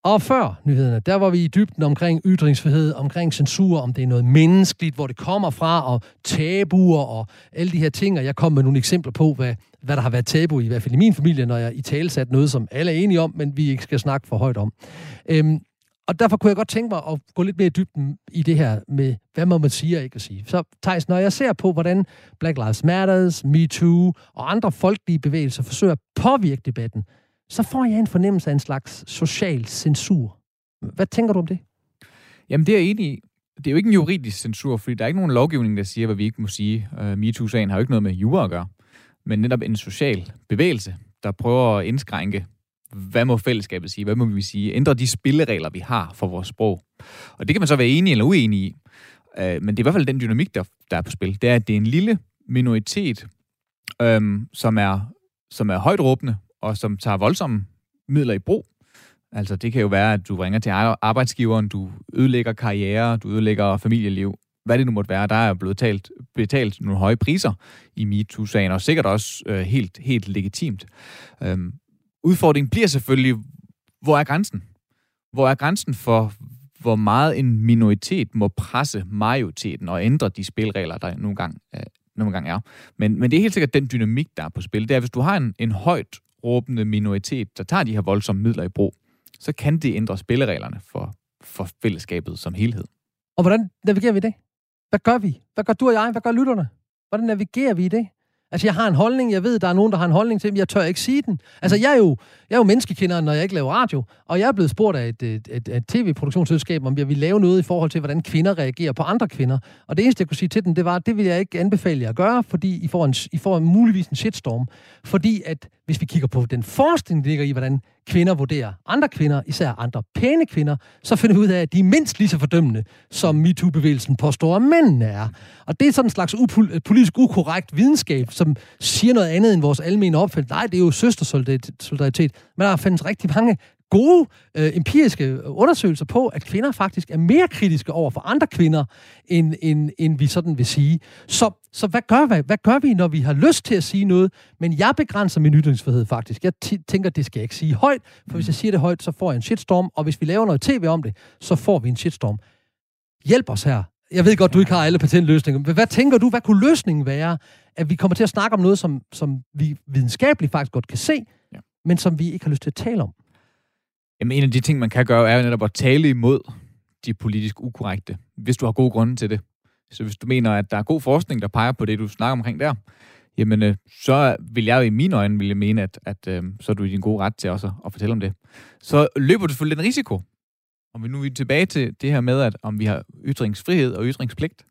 Og før nyhederne, der var vi i dybden omkring ytringsfrihed, omkring censur, om det er noget menneskeligt, hvor det kommer fra, og tabuer og alle de her ting. Og jeg kom med nogle eksempler på, hvad, hvad der har været tabu, i hvert fald i min familie, når jeg i tale satte noget, som alle er enige om, men vi ikke skal snakke for højt om. Øhm, og derfor kunne jeg godt tænke mig at gå lidt mere i dybden i det her med, hvad må man sige og ikke sige. Så Thijs, når jeg ser på, hvordan Black Lives Matters, MeToo og andre folkelige bevægelser forsøger at påvirke debatten, så får jeg en fornemmelse af en slags social censur. Hvad tænker du om det? Jamen, det er jeg enig i. Det er jo ikke en juridisk censur, fordi der er ikke nogen lovgivning, der siger, hvad vi ikke må sige. Uh, MeToo-sagen har jo ikke noget med jura at gøre, men netop en social bevægelse, der prøver at indskrænke, hvad må fællesskabet sige, hvad må vi sige, ændre de spilleregler, vi har for vores sprog. Og det kan man så være enig eller uenig i, uh, men det er i hvert fald den dynamik, der, der er på spil. Det er, at det er en lille minoritet, øhm, som er som er højt råbende, og som tager voldsomme midler i brug. Altså det kan jo være, at du ringer til arbejdsgiveren, du ødelægger karriere, du ødelægger familieliv, hvad det nu måtte være. Der er blevet talt, betalt nogle høje priser i MeToo-sagen, og sikkert også øh, helt, helt legitimt. Øhm, udfordringen bliver selvfølgelig, hvor er grænsen? Hvor er grænsen for, hvor meget en minoritet må presse majoriteten og ændre de spilregler, der nogle gange, øh, nogle gange er. Men, men det er helt sikkert den dynamik, der er på spil. Det er, hvis du har en, en højt råbende minoritet, der tager de her voldsomme midler i brug, så kan det ændre spillereglerne for, for fællesskabet som helhed. Og hvordan navigerer vi det? Hvad gør vi? Hvad gør du og jeg? Hvad gør lytterne? Hvordan navigerer vi i det? Altså, jeg har en holdning, jeg ved, der er nogen, der har en holdning til, men jeg tør ikke sige den. Altså, jeg er jo, jeg er jo menneskekender, når jeg ikke laver radio, og jeg er blevet spurgt af et, et, et, et tv-produktionsselskab, om jeg vil lave noget i forhold til, hvordan kvinder reagerer på andre kvinder. Og det eneste, jeg kunne sige til dem, det var, at det vil jeg ikke anbefale jer at gøre, fordi I får, en, I får muligvis en shitstorm. Fordi at, hvis vi kigger på den forskning, der ligger i, hvordan kvinder vurderer andre kvinder, især andre pæne kvinder, så finder vi ud af, at de er mindst lige så fordømmende, som MeToo-bevægelsen påstår, at mændene er. Og det er sådan en slags upol- øh, politisk ukorrekt videnskab, som siger noget andet end vores almindelige opfattelse. Nej, det er jo søstersolidaritet. Men der findes rigtig mange gode øh, empiriske undersøgelser på, at kvinder faktisk er mere kritiske over for andre kvinder, end, end, end vi sådan vil sige. Så, så hvad, gør vi? hvad gør vi, når vi har lyst til at sige noget? Men jeg begrænser min ytringsfrihed faktisk. Jeg tænker, det skal jeg ikke sige højt, for hvis jeg siger det højt, så får jeg en shitstorm, og hvis vi laver noget tv om det, så får vi en shitstorm. Hjælp os her. Jeg ved godt, du ikke har alle patentløsninger, men hvad tænker du, hvad kunne løsningen være, at vi kommer til at snakke om noget, som, som vi videnskabeligt faktisk godt kan se, ja. men som vi ikke har lyst til at tale om? Jamen, en af de ting, man kan gøre, er jo netop at tale imod de politisk ukorrekte, hvis du har gode grunde til det. Så hvis du mener, at der er god forskning, der peger på det, du snakker omkring der, jamen, øh, så vil jeg jo i mine øjne ville mene, at, at øh, så er du i din gode ret til også at fortælle om det. Så løber du selvfølgelig en risiko. Og nu er tilbage til det her med, at om vi har ytringsfrihed og ytringspligt.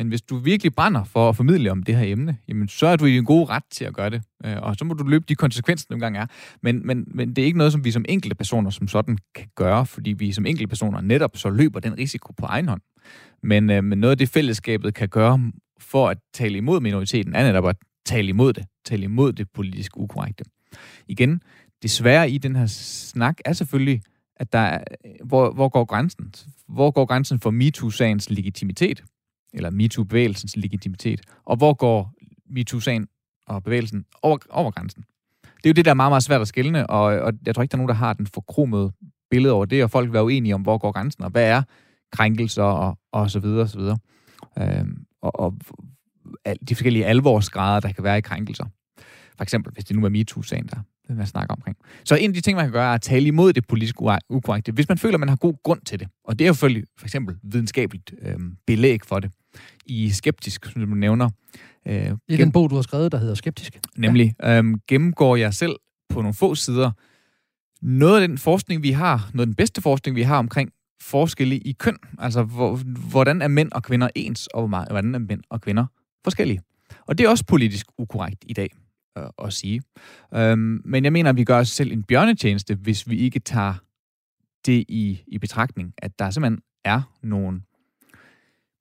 Men hvis du virkelig brænder for at formidle om det her emne, jamen, så er du i en god ret til at gøre det. Øh, og så må du løbe de konsekvenser, der engang er. Men, men, men det er ikke noget, som vi som enkelte personer som sådan kan gøre, fordi vi som enkelte personer netop så løber den risiko på egen hånd. Men, øh, men noget af det, fællesskabet kan gøre for at tale imod minoriteten, er netop at tale imod det. Tale imod det politisk ukorrekte. Igen, det svære i den her snak er selvfølgelig, at der er, hvor, hvor går grænsen? Hvor går grænsen for MeToo-sagens legitimitet? Eller MeToo-bevægelsens legitimitet? Og hvor går MeToo-sagen og bevægelsen over, over grænsen? Det er jo det, der er meget, meget svært at skille, og, og jeg tror ikke, der er nogen, der har den forkromede billede over det, og folk vil være uenige om, hvor går grænsen, og hvad er krænkelser, og, og så videre, og så videre. Øhm, og, og de forskellige alvorsgrader, der kan være i krænkelser. For eksempel, hvis det nu er MeToo-sagen, der man snakker omkring. Så en af de ting, man kan gøre, er at tale imod det politisk ukorrekte, hvis man føler, at man har god grund til det. Og det er jo selvfølgelig for eksempel videnskabeligt øhm, belæg for det. I Skeptisk, som du nævner. Øh, I den bog, du har skrevet, der hedder Skeptisk. Nemlig, ja. øhm, gennemgår jeg selv på nogle få sider noget af den forskning, vi har, noget af den bedste forskning, vi har omkring forskelle i køn. Altså, hvor, hvordan er mænd og kvinder ens, og hvordan er mænd og kvinder forskellige. Og det er også politisk ukorrekt i dag øh, at sige. Øhm, men jeg mener, at vi gør os selv en bjørnetjeneste, hvis vi ikke tager det i, i betragtning, at der simpelthen er nogle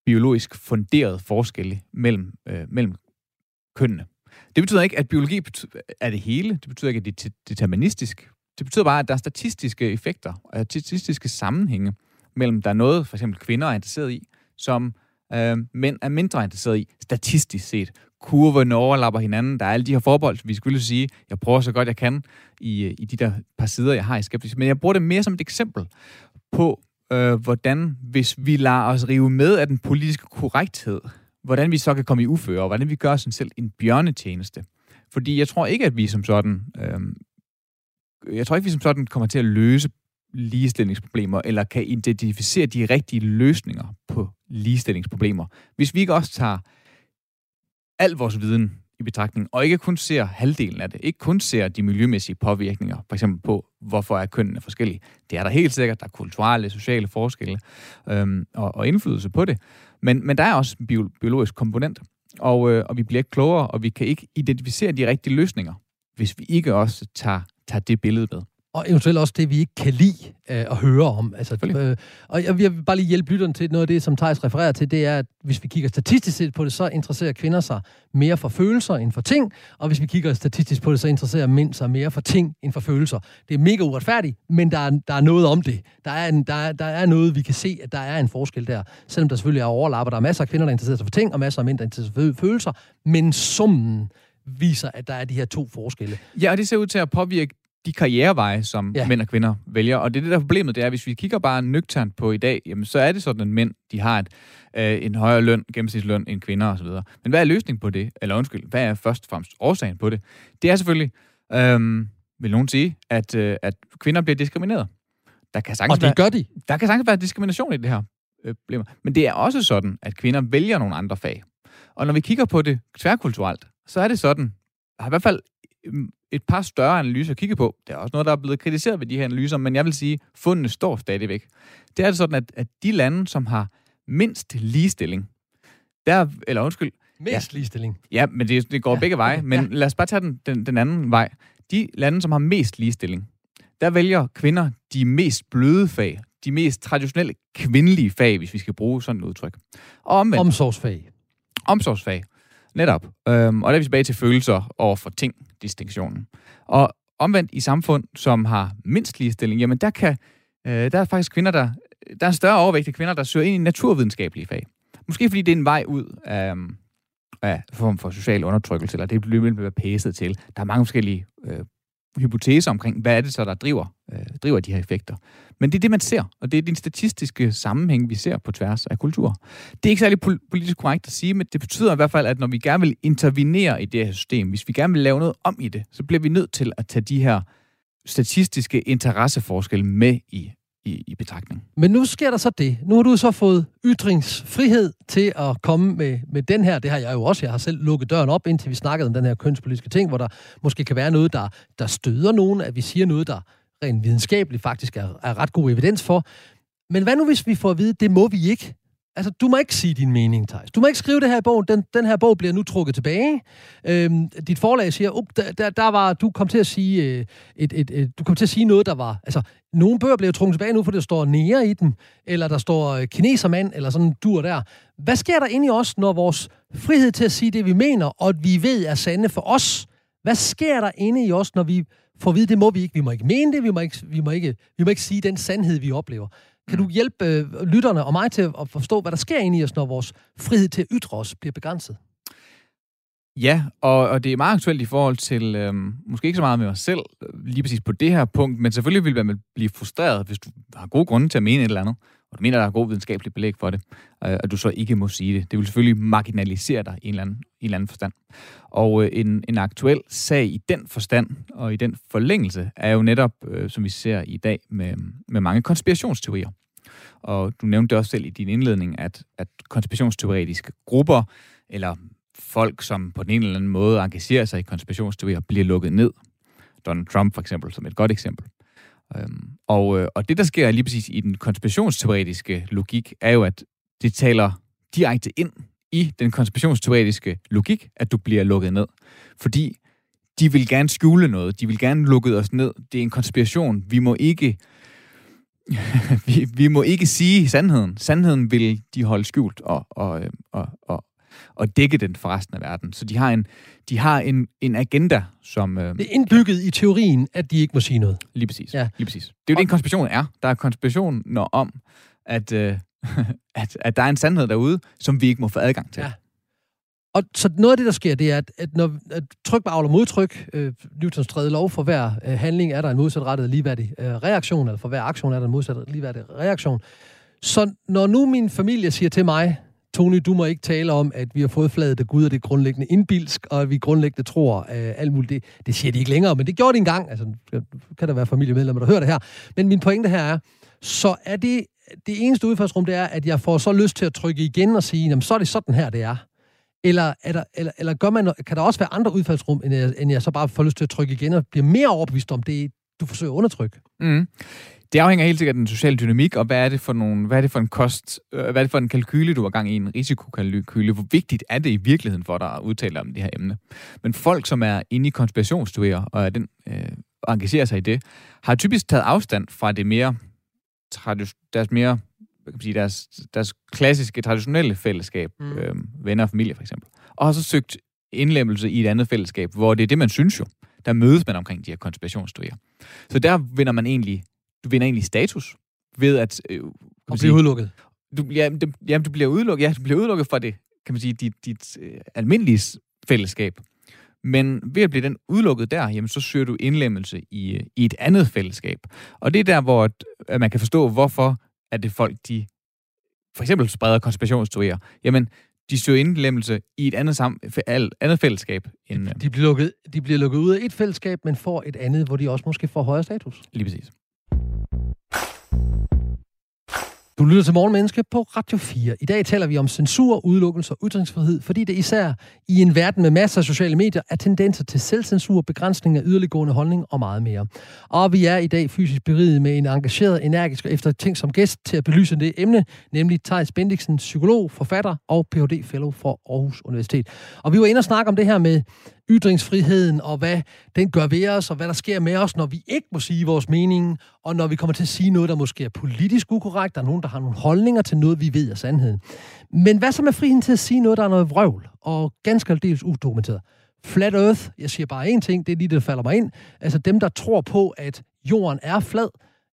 biologisk funderet forskelle mellem, øh, mellem kønnene. Det betyder ikke, at biologi er det hele. Det betyder ikke, at det er deterministisk. Det betyder bare, at der er statistiske effekter og statistiske sammenhænge mellem, der er noget, for eksempel kvinder er interesseret i, som øh, mænd er mindre interesseret i, statistisk set. Kurverne overlapper hinanden. Der er alle de her forbold, vi skulle sige. Jeg prøver så godt jeg kan i, øh, i de der par sider, jeg har i skeptisk. Men jeg bruger det mere som et eksempel på, øh, hvordan, hvis vi lader os rive med af den politiske korrekthed, hvordan vi så kan komme i uføre, og hvordan vi gør os selv en bjørnetjeneste. Fordi jeg tror ikke, at vi som sådan... Øh, jeg tror ikke, vi som sådan kommer til at løse ligestillingsproblemer, eller kan identificere de rigtige løsninger på ligestillingsproblemer. Hvis vi ikke også tager al vores viden i betragtning, og ikke kun ser halvdelen af det, ikke kun ser de miljømæssige påvirkninger, for eksempel på, hvorfor er kønnene forskellige. Det er der helt sikkert, der er kulturelle, sociale forskelle øhm, og, og indflydelse på det. Men, men der er også en bio, biologisk komponent, og, øh, og vi bliver ikke klogere, og vi kan ikke identificere de rigtige løsninger, hvis vi ikke også tager, tager det billede med og eventuelt også det, vi ikke kan lide øh, at høre om. Altså, øh, og jeg vil bare lige hjælpe lytterne til noget af det, som Thijs refererer til, det er, at hvis vi kigger statistisk set på det, så interesserer kvinder sig mere for følelser end for ting, og hvis vi kigger statistisk på det, så interesserer mænd sig mere for ting end for følelser. Det er mega uretfærdigt, men der er, der er noget om det. Der er, en, der, er, der er noget, vi kan se, at der er en forskel der. Selvom der selvfølgelig er overlapper. Der er masser af kvinder, der interesserer sig for ting, og masser af mænd, der interesserer sig for følelser, men summen viser, at der er de her to forskelle. Ja, og det ser ud til at påvirke de karriereveje, som ja. mænd og kvinder vælger. Og det er det, der problemet, det er, hvis vi kigger bare nøgternt på i dag, jamen, så er det sådan, at mænd de har et, øh, en højere løn, gennemsnitsløn end kvinder osv. Men hvad er løsningen på det? Eller undskyld, hvad er først og fremmest årsagen på det? Det er selvfølgelig, øh, vil nogen sige, at, øh, at kvinder bliver diskrimineret. Der kan og det være, gør de. Der kan sagtens være diskrimination i det her øh, problem. Men det er også sådan, at kvinder vælger nogle andre fag. Og når vi kigger på det tværkulturelt, så er det sådan, i hvert fald øhm, et par større analyser at kigge på. Det er også noget, der er blevet kritiseret ved de her analyser, men jeg vil sige, at fundene står stadigvæk. Det er sådan, at, at de lande, som har mindst ligestilling, der, eller undskyld... Mest ja, ligestilling. Ja, men det, det går ja, begge veje. Men ja. lad os bare tage den, den, den anden vej. De lande, som har mest ligestilling, der vælger kvinder de mest bløde fag, de mest traditionelle kvindelige fag, hvis vi skal bruge sådan et udtryk. Og omvendt, Omsorgsfag. Omsorgsfag. Netop. Øhm, og der er vi tilbage til følelser over for ting, distinktionen. Og omvendt i samfund, som har mindst ligestilling, jamen der kan øh, der er faktisk kvinder, der, der er en større overvægt af kvinder, der søger ind i naturvidenskabelige fag. Måske fordi det er en vej ud af, af form for social undertrykkelse, eller det bliver være pæset til. Der er mange forskellige øh, hypoteser omkring, hvad er det så, der driver, øh, driver de her effekter. Men det er det, man ser, og det er den statistiske sammenhæng, vi ser på tværs af kultur. Det er ikke særlig politisk korrekt at sige, men det betyder i hvert fald, at når vi gerne vil intervenere i det her system, hvis vi gerne vil lave noget om i det, så bliver vi nødt til at tage de her statistiske interesseforskelle med i i, i betragtning. Men nu sker der så det. Nu har du så fået ytringsfrihed til at komme med, med den her. Det har jeg jo også. Jeg har selv lukket døren op, indtil vi snakkede om den her kønspolitiske ting, hvor der måske kan være noget, der, der støder nogen, at vi siger noget, der rent videnskabeligt faktisk er, er ret god evidens for. Men hvad nu, hvis vi får at vide, det må vi ikke? Altså, du må ikke sige din mening, Thijs. Du må ikke skrive det her i bogen. Den, den her bog bliver nu trukket tilbage. Øhm, dit forlag siger, up, der, der, der var, du kom til at sige, øh, et, et, et, du kom til at sige noget, der var... Altså, nogle bøger bliver trukket tilbage nu, for der står nære i dem, eller der står øh, kinesermand, eller sådan dur der. Hvad sker der inde i os, når vores frihed til at sige det, vi mener, og at vi ved er sande for os, hvad sker der inde i os, når vi får at vide, det må vi ikke. Vi må ikke mene det, vi må ikke, vi må ikke, vi må ikke sige den sandhed, vi oplever. Kan du hjælpe øh, lytterne og mig til at forstå, hvad der sker inde i os, når vores frihed til at ytre os bliver begrænset? Ja, og, og det er meget aktuelt i forhold til, øhm, måske ikke så meget med os selv, lige præcis på det her punkt, men selvfølgelig vil man blive frustreret, hvis du har gode grunde til at mene et eller andet, og du mener, der er god videnskabelig belæg for det, øh, og du så ikke må sige det. Det vil selvfølgelig marginalisere dig i en eller anden, en eller anden forstand. Og øh, en, en aktuel sag i den forstand, og i den forlængelse, er jo netop, øh, som vi ser i dag, med, med mange konspirationsteorier. Og du nævnte også selv i din indledning, at, at konspirationsteoretiske grupper, eller folk, som på den ene eller anden måde engagerer sig i konspirationsteorier, bliver lukket ned. Donald Trump for eksempel, som et godt eksempel. Øhm, og, øh, og det, der sker lige præcis i den konspirationsteoretiske logik, er jo, at det taler direkte ind i den konspirationsteoretiske logik, at du bliver lukket ned. Fordi de vil gerne skjule noget. De vil gerne lukke os ned. Det er en konspiration. Vi må ikke vi, vi må ikke sige sandheden. Sandheden vil de holde skjult og, og, øh, og, og, og dække den for resten af verden. Så de har en, de har en, en agenda, som... Øh, det er indbygget i teorien, at de ikke må sige noget. Lige præcis. Ja. Lige præcis. Det er jo det, en konspiration er. Der er konspirationer om, at, øh, at, at der er en sandhed derude, som vi ikke må få adgang til. Ja. Og så noget af det, der sker, det er, at, at når at tryk bagler modtryk, øh, Newtons tredje lov, for hver øh, handling er der en modsatrettet ligeværdig øh, reaktion, eller for hver aktion er der en modsatrettet ligeværdig reaktion. Så når nu min familie siger til mig, Tony, du må ikke tale om, at vi har fået fladet af Gud, og det er grundlæggende indbilsk, og at vi grundlæggende tror øh, alt muligt. Det, det siger de ikke længere, men det gjorde de engang. Altså, kan der være familiemedlemmer, der hører det her. Men min pointe her er, så er det, det eneste udfaldsrum, det er, at jeg får så lyst til at trykke igen og sige, jamen, så er det sådan her, det er. Eller, er der, eller, eller gør man, kan der også være andre udfaldsrum, end jeg, end jeg så bare får lyst til at trykke igen og bliver mere overbevist om det, du forsøger at undertrykke? Mm. Det afhænger helt sikkert af den sociale dynamik, og hvad er det for, nogle, hvad er det for en kost, øh, hvad er det for en kalkyle, du har gang i, en risikokalkyle? Hvor vigtigt er det i virkeligheden for dig at udtale om det her emne? Men folk, som er inde i konspirationsteorier og er den, øh, engagerer sig i det, har typisk taget afstand fra det mere, deres mere kan man sige, deres, deres klassiske, traditionelle fællesskab, mm. øh, venner og familie for eksempel, og har så søgt indlemmelse i et andet fællesskab, hvor det er det, man synes jo. Der mødes man omkring de her konspirationsteorier. Så der vinder man egentlig, du vinder egentlig status ved at... Øh, og blive udelukket. Du, ja, det, ja, du bliver udelukket, ja, du bliver udelukket fra det, kan man sige, dit, dit øh, almindelige fællesskab. Men ved at blive den udelukket der, jamen, så søger du indlemmelse i, i et andet fællesskab. Og det er der, hvor at man kan forstå, hvorfor at det folk, de for eksempel spreder konspirationsteorier, jamen, de søger indlemmelse i et andet, sam, andet fællesskab. End, de, de, bliver lukket, de bliver lukket ud af et fællesskab, men får et andet, hvor de også måske får højere status. Lige præcis. Du lytter til Morgenmenneske på Radio 4. I dag taler vi om censur, udelukkelse og ytringsfrihed, fordi det især i en verden med masser af sociale medier er tendenser til selvcensur, begrænsning af yderliggående holdning og meget mere. Og vi er i dag fysisk beriget med en engageret, energisk og efter som gæst til at belyse det emne, nemlig Thijs Bendiksen, psykolog, forfatter og Ph.D. Fellow for Aarhus Universitet. Og vi var inde og snakke om det her med ytringsfriheden, og hvad den gør ved os, og hvad der sker med os, når vi ikke må sige vores mening, og når vi kommer til at sige noget, der måske er politisk ukorrekt, der er nogen, der har nogle holdninger til noget, vi ved er sandheden. Men hvad så med friheden til at sige noget, der er noget vrøvl, og ganske aldeles udokumenteret? Flat Earth, jeg siger bare én ting, det er lige det, der falder mig ind. Altså dem, der tror på, at jorden er flad,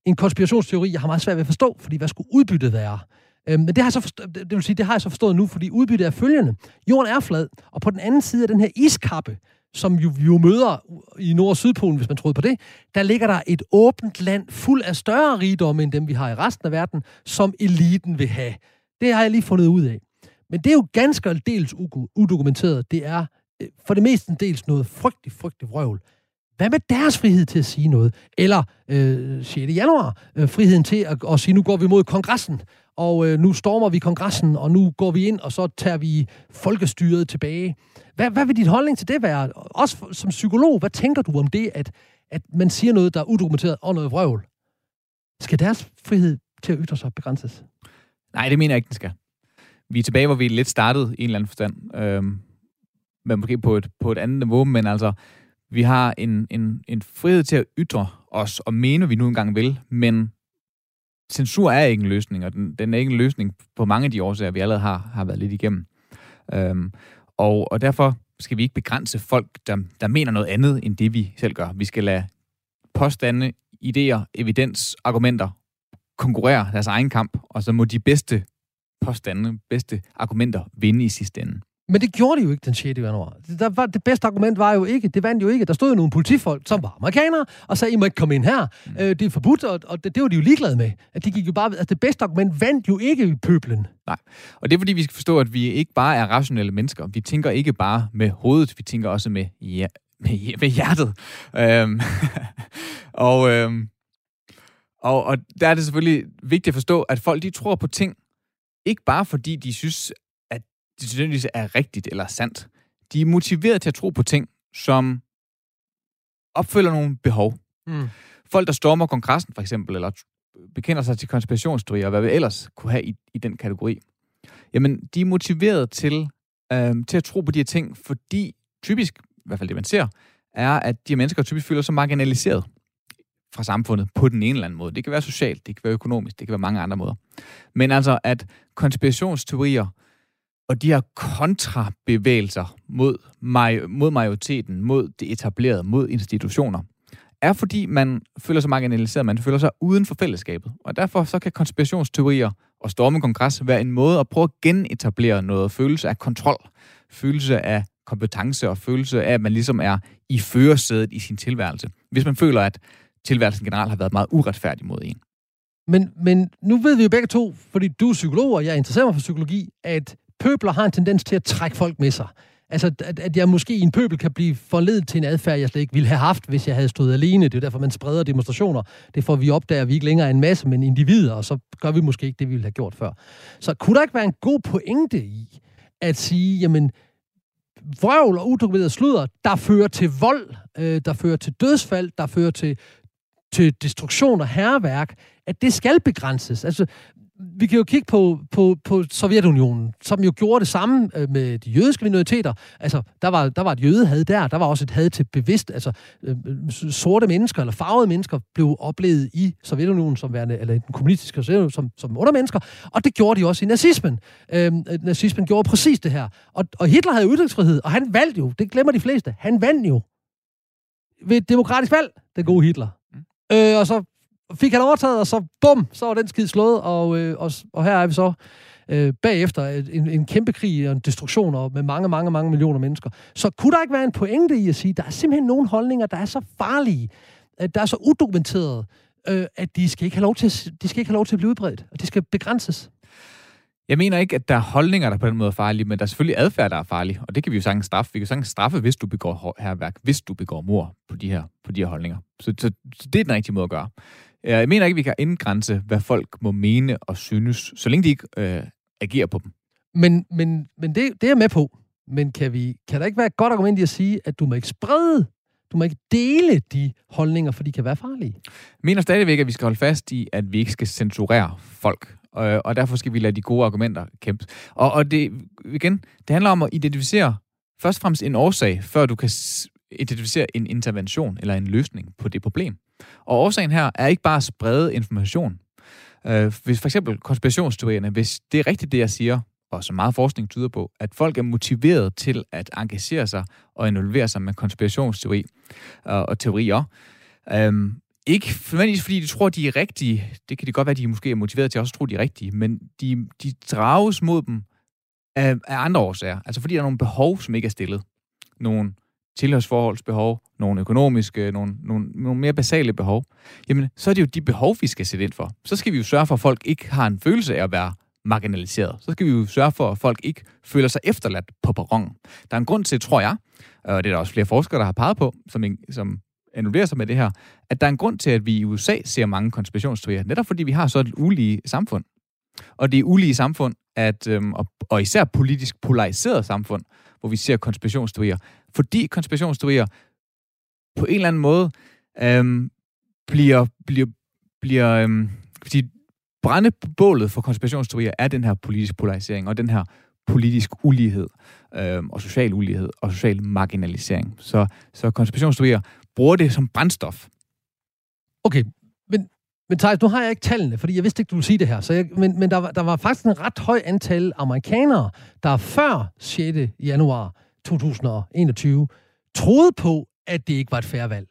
en konspirationsteori, jeg har meget svært ved at forstå, fordi hvad skulle udbyttet være? Øhm, men det har, jeg så forstået, det vil sige, det har jeg så forstået nu, fordi udbyttet er følgende. Jorden er flad, og på den anden side af den her iskappe, som jo, vi jo møder i Nord- og Sydpolen, hvis man troede på det, der ligger der et åbent land fuld af større rigdomme end dem, vi har i resten af verden, som eliten vil have. Det har jeg lige fundet ud af. Men det er jo ganske dels udokumenteret. Det er øh, for det meste dels noget frygtelig, frygtelig vrøvl. Hvad med deres frihed til at sige noget? Eller øh, 6. januar, øh, friheden til at, at sige, nu går vi mod kongressen, og øh, nu stormer vi kongressen, og nu går vi ind, og så tager vi folkestyret tilbage. Hvad, hvad vil dit holdning til det være? Også som psykolog, hvad tænker du om det, at, at man siger noget, der er udokumenteret og noget vrøvl? Skal deres frihed til at ytre sig begrænses? Nej, det mener jeg ikke, den skal. vi er tilbage, hvor vi lidt startede i en eller anden forstand. Øhm, men måske på et, på et andet niveau, men altså, vi har en, en, en frihed til at ytre os og mene, vi nu engang vil, men censur er ikke en løsning, og den, den er ikke en løsning på mange af de årsager, vi allerede har, har været lidt igennem. Øhm, og, og derfor skal vi ikke begrænse folk, der, der mener noget andet, end det vi selv gør. Vi skal lade påstande, idéer, evidens, argumenter konkurrere deres egen kamp, og så må de bedste påstande, bedste argumenter vinde i sidste ende. Men det gjorde de jo ikke den 6. januar. Det, der var, det bedste argument var jo ikke, det vandt jo ikke. Der stod jo nogle politifolk, som var amerikanere, og sagde, I må ikke komme ind her. Mm. Øh, det er forbudt, og, og det, det var de jo ligeglade med. At de gik jo bare, altså det bedste argument vandt jo ikke i pøblen. Nej, og det er fordi, vi skal forstå, at vi ikke bare er rationelle mennesker. Vi tænker ikke bare med hovedet, vi tænker også med, ja, med, med hjertet. Øhm, og, øhm, og, og der er det selvfølgelig vigtigt at forstå, at folk de tror på ting, ikke bare fordi de synes, det nødvendigvis er rigtigt eller sandt. De er motiveret til at tro på ting, som opfylder nogle behov. Mm. Folk, der stormer kongressen for eksempel, eller bekender sig til konspirationsteorier, og hvad vi ellers kunne have i, i den kategori, jamen, de er motiveret til, øh, til at tro på de her ting, fordi typisk, i hvert fald det man ser, er, at de her mennesker typisk føler sig marginaliseret fra samfundet på den ene eller anden måde. Det kan være socialt, det kan være økonomisk, det kan være mange andre måder. Men altså, at konspirationsteorier og de her kontrabevægelser mod, maj- mod majoriteten, mod det etablerede, mod institutioner, er fordi man føler sig marginaliseret, man føler sig uden for fællesskabet. Og derfor så kan konspirationsteorier og storme kongres være en måde at prøve at genetablere noget følelse af kontrol, følelse af kompetence og følelse af, at man ligesom er i førersædet i sin tilværelse. Hvis man føler, at tilværelsen generelt har været meget uretfærdig mod en. Men, men nu ved vi jo begge to, fordi du er psykolog, og jeg interesserer mig for psykologi, at pøbler har en tendens til at trække folk med sig. Altså, at, at jeg måske i en pøbel kan blive forledet til en adfærd, jeg slet ikke ville have haft, hvis jeg havde stået alene. Det er derfor, man spreder demonstrationer. Det får vi opdager, at vi ikke længere er en masse, men individer, og så gør vi måske ikke det, vi ville have gjort før. Så kunne der ikke være en god pointe i at sige, jamen, vrøvl og udokumenteret sludder, der fører til vold, øh, der fører til dødsfald, der fører til, til destruktion og herværk, at det skal begrænses. Altså, vi kan jo kigge på, på, på Sovjetunionen, som jo gjorde det samme øh, med de jødiske minoriteter. Altså, der var, der var et jødehad der, der var også et had til bevidst, altså øh, sorte mennesker eller farvede mennesker blev oplevet i Sovjetunionen som værende, eller den kommunistiske som, som undermennesker, og det gjorde de også i nazismen. Øh, nazismen gjorde præcis det her. Og, og Hitler havde ytringsfrihed, og han valgte jo, det glemmer de fleste, han vandt jo ved et demokratisk valg, den gode Hitler. Mm. Øh, og så fik han overtaget, og så bum, så var den skid slået, og, øh, og, og her er vi så øh, bagefter en, en kæmpe krig og en destruktion og med mange, mange, mange millioner mennesker. Så kunne der ikke være en pointe i at sige, der er simpelthen nogle holdninger, der er så farlige, at der er så udokumenterede, øh, at de skal, ikke have lov til, de skal ikke have lov til at blive udbredt, og de skal begrænses. Jeg mener ikke, at der er holdninger, der på den måde er farlige, men der er selvfølgelig adfærd, der er farlig, og det kan vi jo sagtens straffe. Vi kan sagtens straffe, hvis du begår herværk, hvis du begår mor på de her, på de her holdninger. Så, så, så det er den rigtige måde at gøre. Jeg mener ikke, vi kan indgrænse, hvad folk må mene og synes, så længe de ikke øh, agerer på dem. Men, men, men det, det er jeg med på. Men kan, vi, kan der ikke være et godt argument i at sige, at du må ikke sprede, du må ikke dele de holdninger, for de kan være farlige? Jeg mener stadigvæk, at vi skal holde fast i, at vi ikke skal censurere folk. Og, og derfor skal vi lade de gode argumenter kæmpe. Og, og det, igen, det handler om at identificere først og fremmest en årsag, før du kan identificere en intervention eller en løsning på det problem. Og årsagen her er ikke bare at sprede information. Øh, hvis for eksempel konspirationsteorierne, hvis det er rigtigt det, jeg siger, og så meget forskning tyder på, at folk er motiveret til at engagere sig og involvere sig med konspirationsteori og, og teorier. Øhm, ikke nødvendigvis fordi de tror, de er rigtige. Det kan det godt være, de måske er motiveret til at også tro, de er rigtige. Men de, de drages mod dem af, af andre årsager. Altså fordi der er nogle behov, som ikke er stillet. Nogle tilhørsforholdsbehov, nogle økonomiske, nogle, nogle, nogle mere basale behov, jamen så er det jo de behov, vi skal sætte ind for. Så skal vi jo sørge for, at folk ikke har en følelse af at være marginaliseret. Så skal vi jo sørge for, at folk ikke føler sig efterladt på perronen. Der er en grund til, tror jeg, og det er der også flere forskere, der har peget på, som, som involverer sig med det her, at der er en grund til, at vi i USA ser mange konspirationsteorier, netop fordi vi har så et ulige samfund. Og det er ulige samfund, at, øhm, og, og især politisk polariseret samfund, hvor vi ser konspirationsteorier. Fordi konspirationsteorier på en eller anden måde øhm, bliver, bliver, bliver øhm, fordi brændebålet for konspirationsteorier er den her politiske polarisering og den her politisk ulighed øh, og social ulighed og social marginalisering. Så, så konspirationsteorier bruger det som brændstof. Okay, men, men Thijs, nu har jeg ikke tallene, fordi jeg vidste ikke, du ville sige det her. Så jeg, men men der, var, der var faktisk en ret høj antal amerikanere, der før 6. januar 2021 troede på, at det ikke var et færre valg.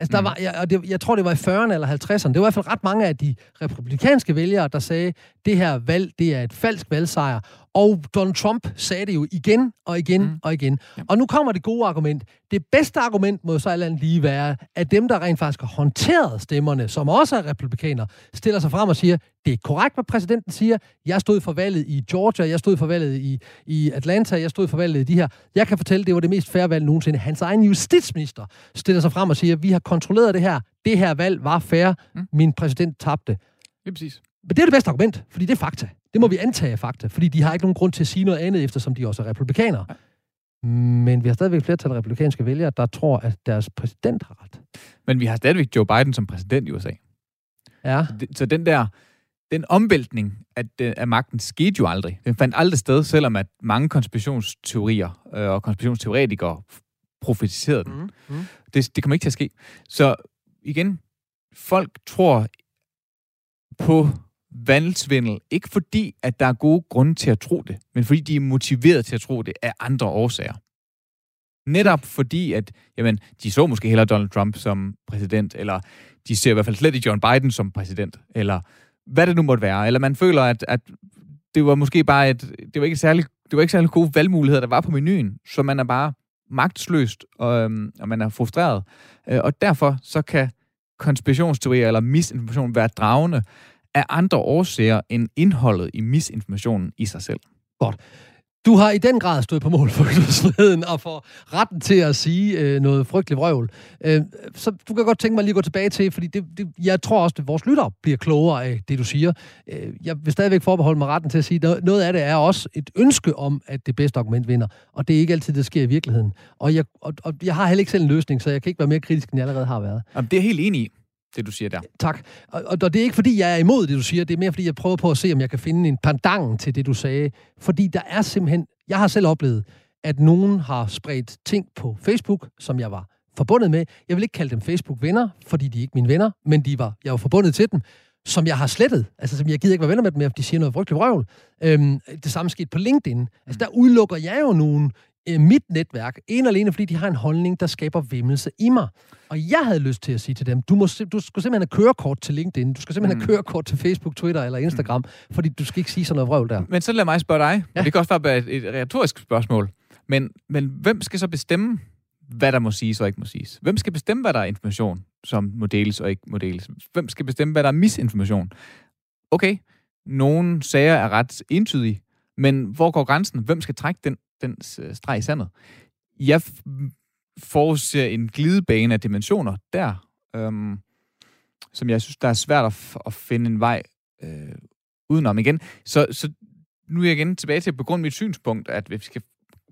Altså, der mm. var, jeg, og det, jeg tror, det var i 40'erne eller 50'erne. Det var i hvert fald ret mange af de republikanske vælgere, der sagde, det her valg, det er et falsk valgsejr. Og Donald Trump sagde det jo igen og igen mm. og igen. Ja. Og nu kommer det gode argument. Det bedste argument må så alt lige være, at dem, der rent faktisk har håndteret stemmerne, som også er republikanere, stiller sig frem og siger, det er korrekt, hvad præsidenten siger. Jeg stod for valget i Georgia, jeg stod for valget i, i Atlanta, jeg stod for valget i de her. Jeg kan fortælle, det var det mest færre valg nogensinde. Hans egen justitsminister stiller sig frem og siger, vi har kontrolleret det her. Det her valg var fair. Mm. Min præsident tabte. Er præcis. Men det er det bedste argument, fordi det er fakta. Det må vi antage fakta, fordi de har ikke nogen grund til at sige noget andet, eftersom de også er republikanere. Men vi har stadigvæk flertal af republikanske vælgere, der tror, at deres præsident har ret. Men vi har stadigvæk Joe Biden som præsident i USA. Ja. Så den der, den omvæltning af, af magten skete jo aldrig. Den fandt aldrig sted, selvom at mange konspirationsteorier øh, og konspirationsteoretikere profetiserede den. Mm. Mm. Det, det kommer ikke til at ske. Så igen, folk tror på valgsvindel, ikke fordi, at der er gode grunde til at tro det, men fordi de er motiveret til at tro det af andre årsager. Netop fordi, at jamen, de så måske heller Donald Trump som præsident, eller de ser i hvert fald slet ikke John Biden som præsident, eller hvad det nu måtte være. Eller man føler, at, at det var måske bare et, det var ikke særlig, det var ikke særlig gode valgmuligheder, der var på menuen, så man er bare magtsløst, og, øhm, og man er frustreret. Øh, og derfor så kan konspirationsteorier eller misinformation være dragende af andre årsager end indholdet i misinformationen i sig selv. Godt. Du har i den grad stået på mål for ytringsfriheden og for retten til at sige øh, noget frygteligt vrøvl. Øh, så du kan godt tænke mig lige at gå tilbage til, fordi det, det, jeg tror også, at vores lytter bliver klogere af det, du siger. Øh, jeg vil stadigvæk forbeholde mig retten til at sige, at noget af det er også et ønske om, at det bedste argument vinder. Og det er ikke altid, det sker i virkeligheden. Og jeg, og, og jeg har heller ikke selv en løsning, så jeg kan ikke være mere kritisk, end jeg allerede har været. Jamen, det er helt enig i det du siger der. Tak. Og, og det er ikke, fordi jeg er imod det, du siger. Det er mere, fordi jeg prøver på at se, om jeg kan finde en pandang til det, du sagde. Fordi der er simpelthen... Jeg har selv oplevet, at nogen har spredt ting på Facebook, som jeg var forbundet med. Jeg vil ikke kalde dem Facebook-venner, fordi de er ikke mine venner, men de var, jeg var forbundet til dem, som jeg har slettet. Altså, som jeg gider ikke være venner med dem mere, fordi de siger noget frygteligt vrøvl. Øhm, det samme skete på LinkedIn. Altså, der udelukker jeg jo nogen øh, mit netværk, en og alene fordi de har en holdning, der skaber vimmelse i mig. Og jeg havde lyst til at sige til dem, du, må, du skal simpelthen have kørekort til LinkedIn, du skal simpelthen mm. have kørekort til Facebook, Twitter eller Instagram, mm. fordi du skal ikke sige sådan noget vrøvl der. Men så lad mig spørge dig, ja. det kan også være et, et retorisk spørgsmål, men, men hvem skal så bestemme, hvad der må siges og ikke må siges? Hvem skal bestemme, hvad der er information, som må deles og ikke må deles? Hvem skal bestemme, hvad der er misinformation? Okay, nogle sager er ret entydige, men hvor går grænsen? Hvem skal trække den den øh, streg i sandet. Jeg forudser en glidebane af dimensioner der, øhm, som jeg synes, der er svært at, at finde en vej øh, udenom igen. Så, så nu er jeg igen tilbage til at begrunde mit synspunkt, at vi skal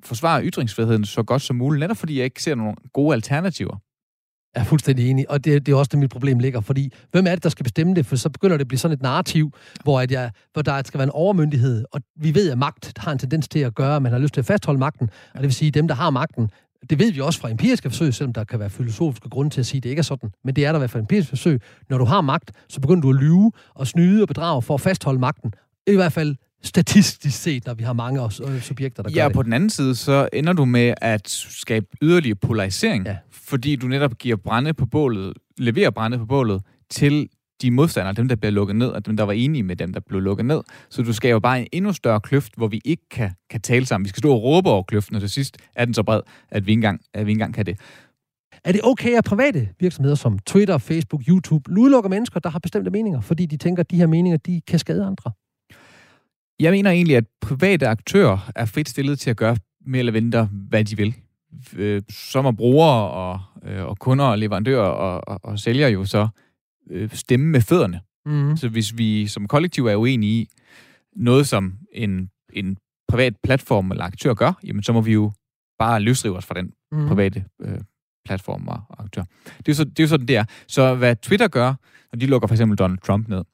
forsvare ytringsfriheden så godt som muligt, netop fordi jeg ikke ser nogen gode alternativer. Jeg er fuldstændig enig, og det, det er også det, mit problem ligger, fordi hvem er det, der skal bestemme det? For så begynder det at blive sådan et narrativ, hvor, at jeg, hvor der skal være en overmyndighed, og vi ved, at magt har en tendens til at gøre, at man har lyst til at fastholde magten, og det vil sige, at dem, der har magten, det ved vi også fra empiriske forsøg, selvom der kan være filosofiske grunde til at sige, at det ikke er sådan. Men det er der i hvert fald empiriske forsøg. Når du har magt, så begynder du at lyve og snyde og bedrage for at fastholde magten. I hvert fald statistisk set, når vi har mange øh, subjekter, der ja, gør det. Ja, på den anden side, så ender du med at skabe yderligere polarisering, ja. fordi du netop giver brænde på bålet, leverer brænde på bålet til de modstandere, dem der bliver lukket ned, og dem der var enige med dem, der blev lukket ned. Så du skaber bare en endnu større kløft, hvor vi ikke kan, kan tale sammen. Vi skal stå og råbe over kløften, og til sidst er den så bred, at vi ikke engang, at vi ikke engang kan det. Er det okay, at private virksomheder som Twitter, Facebook, YouTube udelukker mennesker, der har bestemte meninger, fordi de tænker, at de her meninger de kan skade andre? Jeg mener egentlig, at private aktører er frit stillet til at gøre mere eller mindre, hvad de vil. Øh, som er brugere og, øh, og kunder og leverandører og, og, og sælger jo så øh, stemme med fødderne. Mm. Så hvis vi som kollektiv er uenige i noget, som en, en privat platform eller aktør gør, jamen så må vi jo bare løsrive os fra den mm. private øh, platform og aktør. Det er, så, det er jo sådan, det er. Så hvad Twitter gør, når de lukker for eksempel Donald Trump ned,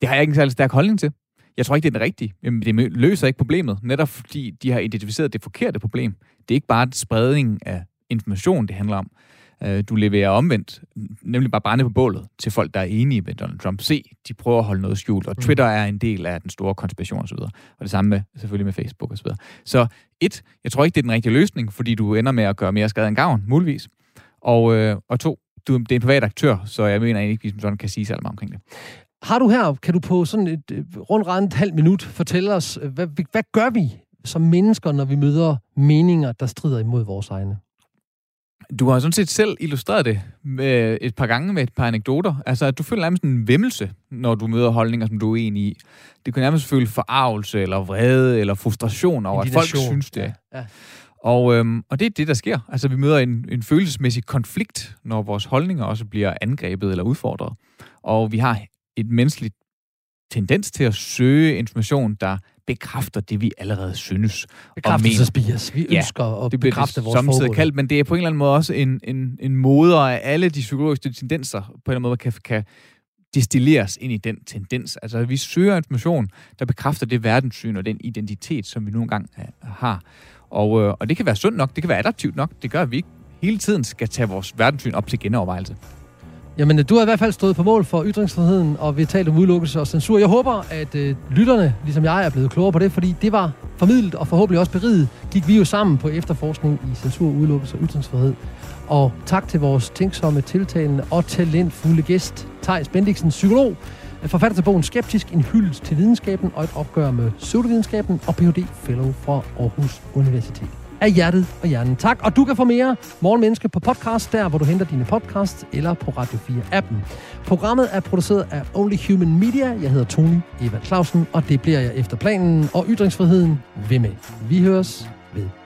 Det har jeg ikke en særlig stærk holdning til. Jeg tror ikke, det er den rigtige. Det løser ikke problemet, netop fordi de har identificeret det forkerte problem. Det er ikke bare spredning af information, det handler om. Øh, du leverer omvendt, nemlig bare brænde på bålet til folk, der er enige med Donald Trump. Se, de prøver at holde noget skjult, og mm. Twitter er en del af den store konspiration osv. Og det samme med, selvfølgelig med Facebook osv. Så, så et, jeg tror ikke, det er den rigtige løsning, fordi du ender med at gøre mere skade end gavn, muligvis. Og, øh, og to, du, det er en privat aktør, så jeg mener ikke, at vi sådan kan sige så meget omkring det. Har du her, kan du på sådan et øh, rundt halvt minut fortælle os, øh, hvad, hvad gør vi som mennesker, når vi møder meninger, der strider imod vores egne? Du har sådan set selv illustreret det med et par gange med et par anekdoter. Altså, at du føler nærmest en vemmelse, når du møder holdninger, som du er enig i. Det kan nærmest føle forarvelse, eller vrede, eller frustration over, at folk synes det. Ja. Ja. Og, øhm, og det er det, der sker. Altså, vi møder en, en følelsesmæssig konflikt, når vores holdninger også bliver angrebet eller udfordret. Og vi har et menneskeligt tendens til at søge information, der bekræfter det, vi allerede synes. Bekræftelsesbias. Vi ønsker ja, at det bekræfte vores formål. kaldt, men det er på en eller anden måde også en, en, en moder af alle de psykologiske tendenser, på en eller anden måde kan, kan distilleres ind i den tendens. Altså, vi søger information, der bekræfter det verdenssyn og den identitet, som vi nogle gange har. Og, øh, og det kan være sundt nok, det kan være adaptivt nok. Det gør, at vi ikke hele tiden skal tage vores verdenssyn op til genovervejelse. Jamen, du har i hvert fald stået på mål for ytringsfriheden, og vi talt om udelukkelse og censur. Jeg håber, at øh, lytterne, ligesom jeg, er blevet klogere på det, fordi det var formidlet og forhåbentlig også beriget. Gik vi jo sammen på efterforskning i censur, udelukkelse og ytringsfrihed. Og tak til vores tænksomme, tiltalende og talentfulde gæst, Thijs Bendiksen, psykolog, forfatter til bogen Skeptisk, en hyldest til videnskaben og et opgør med pseudovidenskaben og Ph.D. Fellow fra Aarhus Universitet af hjertet og hjernen. Tak, og du kan få mere Morgenmenneske på podcast, der hvor du henter dine podcasts, eller på Radio 4-appen. Programmet er produceret af Only Human Media. Jeg hedder Tony Eva Clausen, og det bliver jeg efter planen og ytringsfriheden ved med. Vi høres ved.